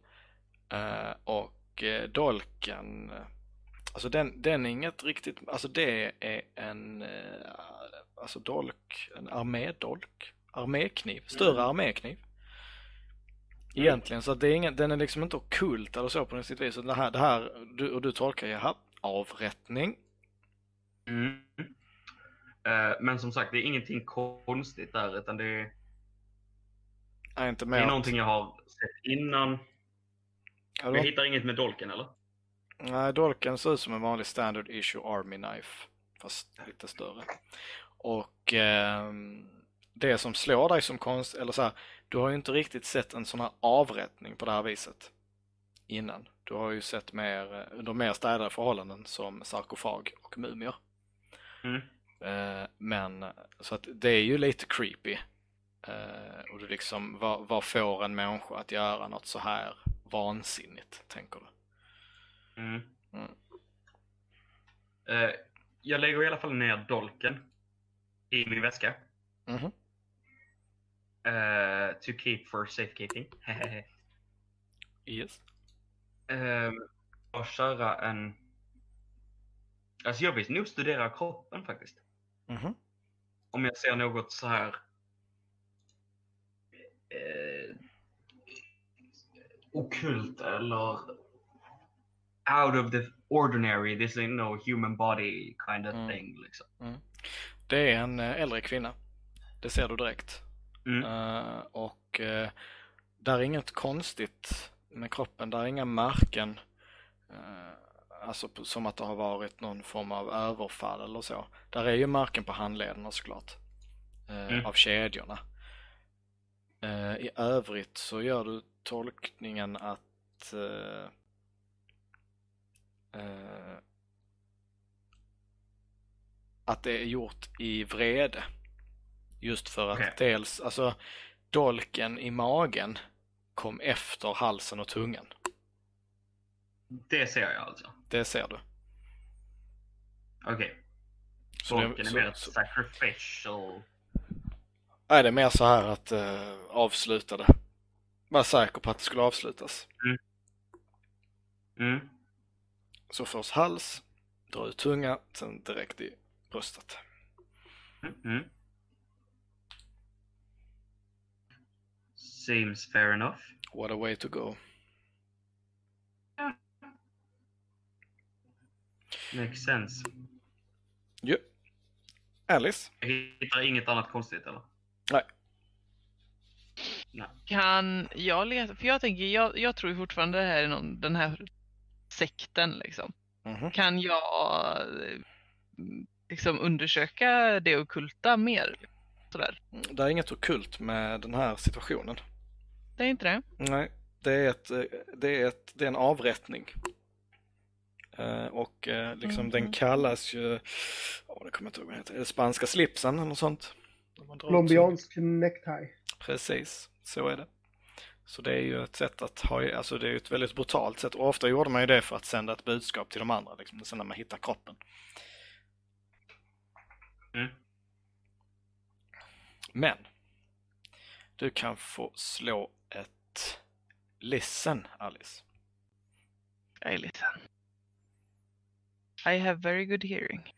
Eh, och eh, dolken, eh, alltså den, den är inget riktigt, alltså det är en, eh, alltså dolk, en armédolk, armékniv, större armékniv. Egentligen, så att det är ingen, den är liksom inte ockult eller så på något sätt vis. Så Det här, det här du, och du tolkar ju här, avrättning. Mm. Eh, men som sagt, det är ingenting konstigt där utan det är, Är inte det mer är någonting jag har sett innan. Ja, det Vi var- hittar inget med dolken eller? Nej, dolken ser ut som en vanlig standard issue army knife. Fast lite större. Och ehm, det som slår dig som konst, eller så här, du har ju inte riktigt sett en sån här avrättning på det här viset innan. Du har ju sett mer, eh, under mer städade förhållanden som sarkofag och mumier. Mm. Eh, men, så att det är ju lite creepy. Eh, och du liksom, vad, vad får en människa att göra något så här vansinnigt, tänker du? Mm. Mm. Eh, jag lägger i alla fall ner dolken i min väska. Mhm. Eh, to keep for safekeeping. Yes. uh, och köra en... Alltså jag vill nog studera kroppen faktiskt. Mhm. Om jag ser något så här eh, okult eller out of the ordinary, this ain't no human body kind of Mm. thing. Liksom. Det är en eh, äldre kvinna. Det ser du direkt. Mm. Eh, och uh, där är inget konstigt med kroppen. Där är inga märken. eh, alltså som att det har varit någon form av överfall eller så. Där är ju märken på handlederna såklart. Mm. Av kedjorna. I övrigt så gör du tolkningen att eh, eh, att det är gjort i vrede. Just för att Okej. dels, alltså dolken i magen kom efter halsen och tungan. Det ser jag alltså. Det ser du. Okej. Så det- Tolken är mer så- sacrificial. Nej, det är mer så här att uh, avsluta det. Var säker på att det skulle avslutas. Mm. Så först hals, dra ut tunga, sen direkt i bröstet. Mm. Seems fair enough. What a way to go. Makes sense. Jo. Alice? Jag hittar inget annat konstigt eller? Kan jag leta, för jag tänker, jag, jag tror ju fortfarande det här är någon, den här sekten liksom. Mhm. Kan jag eh, liksom undersöka det ockulta mer? Sådär. Det är inget okult med den här situationen. Det är inte det? Nej, det är, ett, eh, det är, ett, det är en avrättning. Eh, och liksom den Mhm. kallas ju, oh, det kommer jag inte ihåg vad det heter, spanska slipsen eller något sånt? Colombiansk necktie. Precis, så är det. Så det är ju ett sätt att ha, alltså det är ett väldigt brutalt sätt och ofta gjorde man ju det för att sända ett budskap till de andra, liksom, sen när man hittar kroppen. Mm. Men, du kan få slå ett listen, Alice. Är lite. I have very good hearing.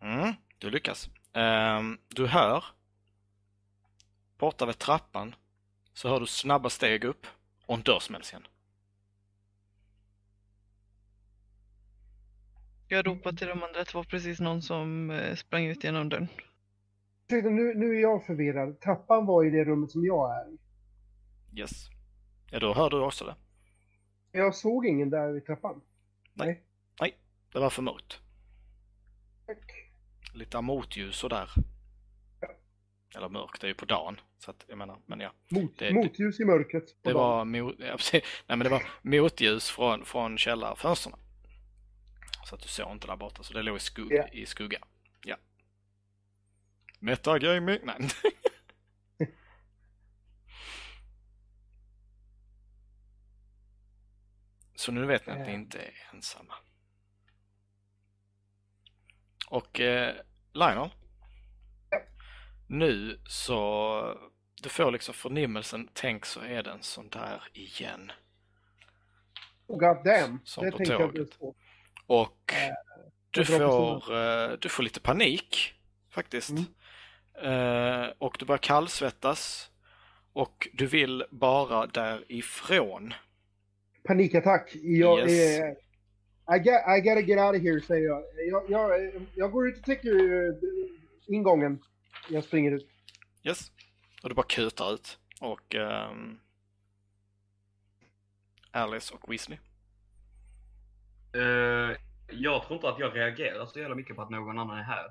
Mm, du lyckas. Ehm, du hör, borta vid trappan, så hör du snabba steg upp och en dörr smälls igen. Jag ropade till de andra att det var precis någon som eh, sprang ut genom dörren. Ursäkta, Nu, nu är jag förvirrad. Trappan var i det rummet som jag är i. Yes. Ja, då hör du också det. Jag såg ingen där i trappan. Nej. Det var för mörkt. Lite motljus och där. Eller mörkt, det är ju på dagen. Så att, jag menar, men ja. Mot, Det- motljus i mörkret. Det dagen. var, mo- ja. Nej, men det var motljus från, från källarfönstren. Så att du såg inte där borta, så det låg i, skugg, Ja. i skugga. Ja. Metagaming? Nej. Så nu vet ni att ni inte är ensamma. Och eh, Lionel? Nu så, du får liksom förnimmelsen, tänk så är den sån där igen. Oh, God damn. Som det på jag tåget. inte på. Och Eh, du jag får, eh, du får lite panik faktiskt. Mm. Eh, och du börjar kallsvettas. Och du vill bara därifrån. Panikattack. Jag, Yes. eh, I, got, I gotta get out of here, säger jag. Jag, jag, jag går ut och täcker eh, ingången. Jag springer ut. Yes. Och du bara kutar ut. Och ehm, Alice och Weasley. Eh, jag tror inte att jag reagerar så jävla mycket på att någon annan är här.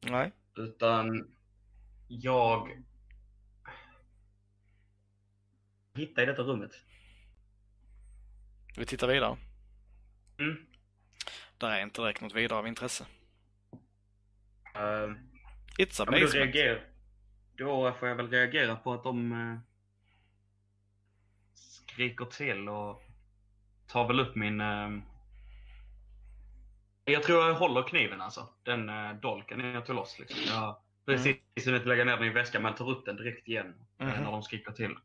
Nej. Utan jag hittar i detta rummet. Vi tittar vidare. Mm. Där är inte direkt något vidare av intresse. Eh, It's a ja, men då, basement. reagerar, då får jag väl reagera på att de eh, skriker till och tar väl upp min... Eh, jag tror jag håller kniven alltså. Den eh, dolken jag tog loss. Liksom. Jag precis som att lägga ner den i väskan men tar upp den direkt igen eh, Mhm. när de skriker till.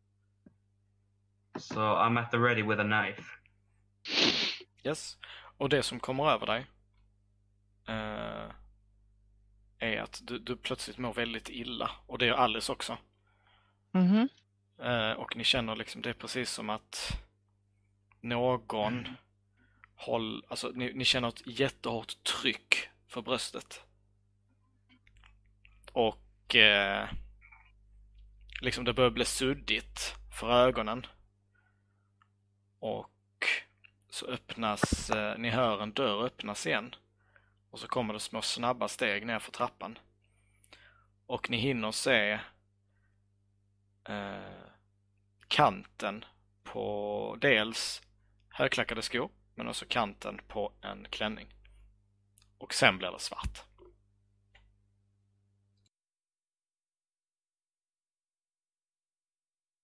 Så I'm at the ready with a knife. Yes. Och det som kommer över dig. eh, är att du, du plötsligt mår väldigt illa och det gör Alice också. Mhm. Eh, och ni känner liksom, det är precis som att någon håll, alltså ni, ni känner ett jättehårt tryck för bröstet. Och eh, liksom det börjar bli suddigt för ögonen. Och så öppnas, eh, ni hör en dörr öppnas igen. Och så kommer det små snabba steg ner för trappan. Och ni hinner se eh, kanten på dels högklackade skor men också kanten på en klänning. Och sen blir det svart.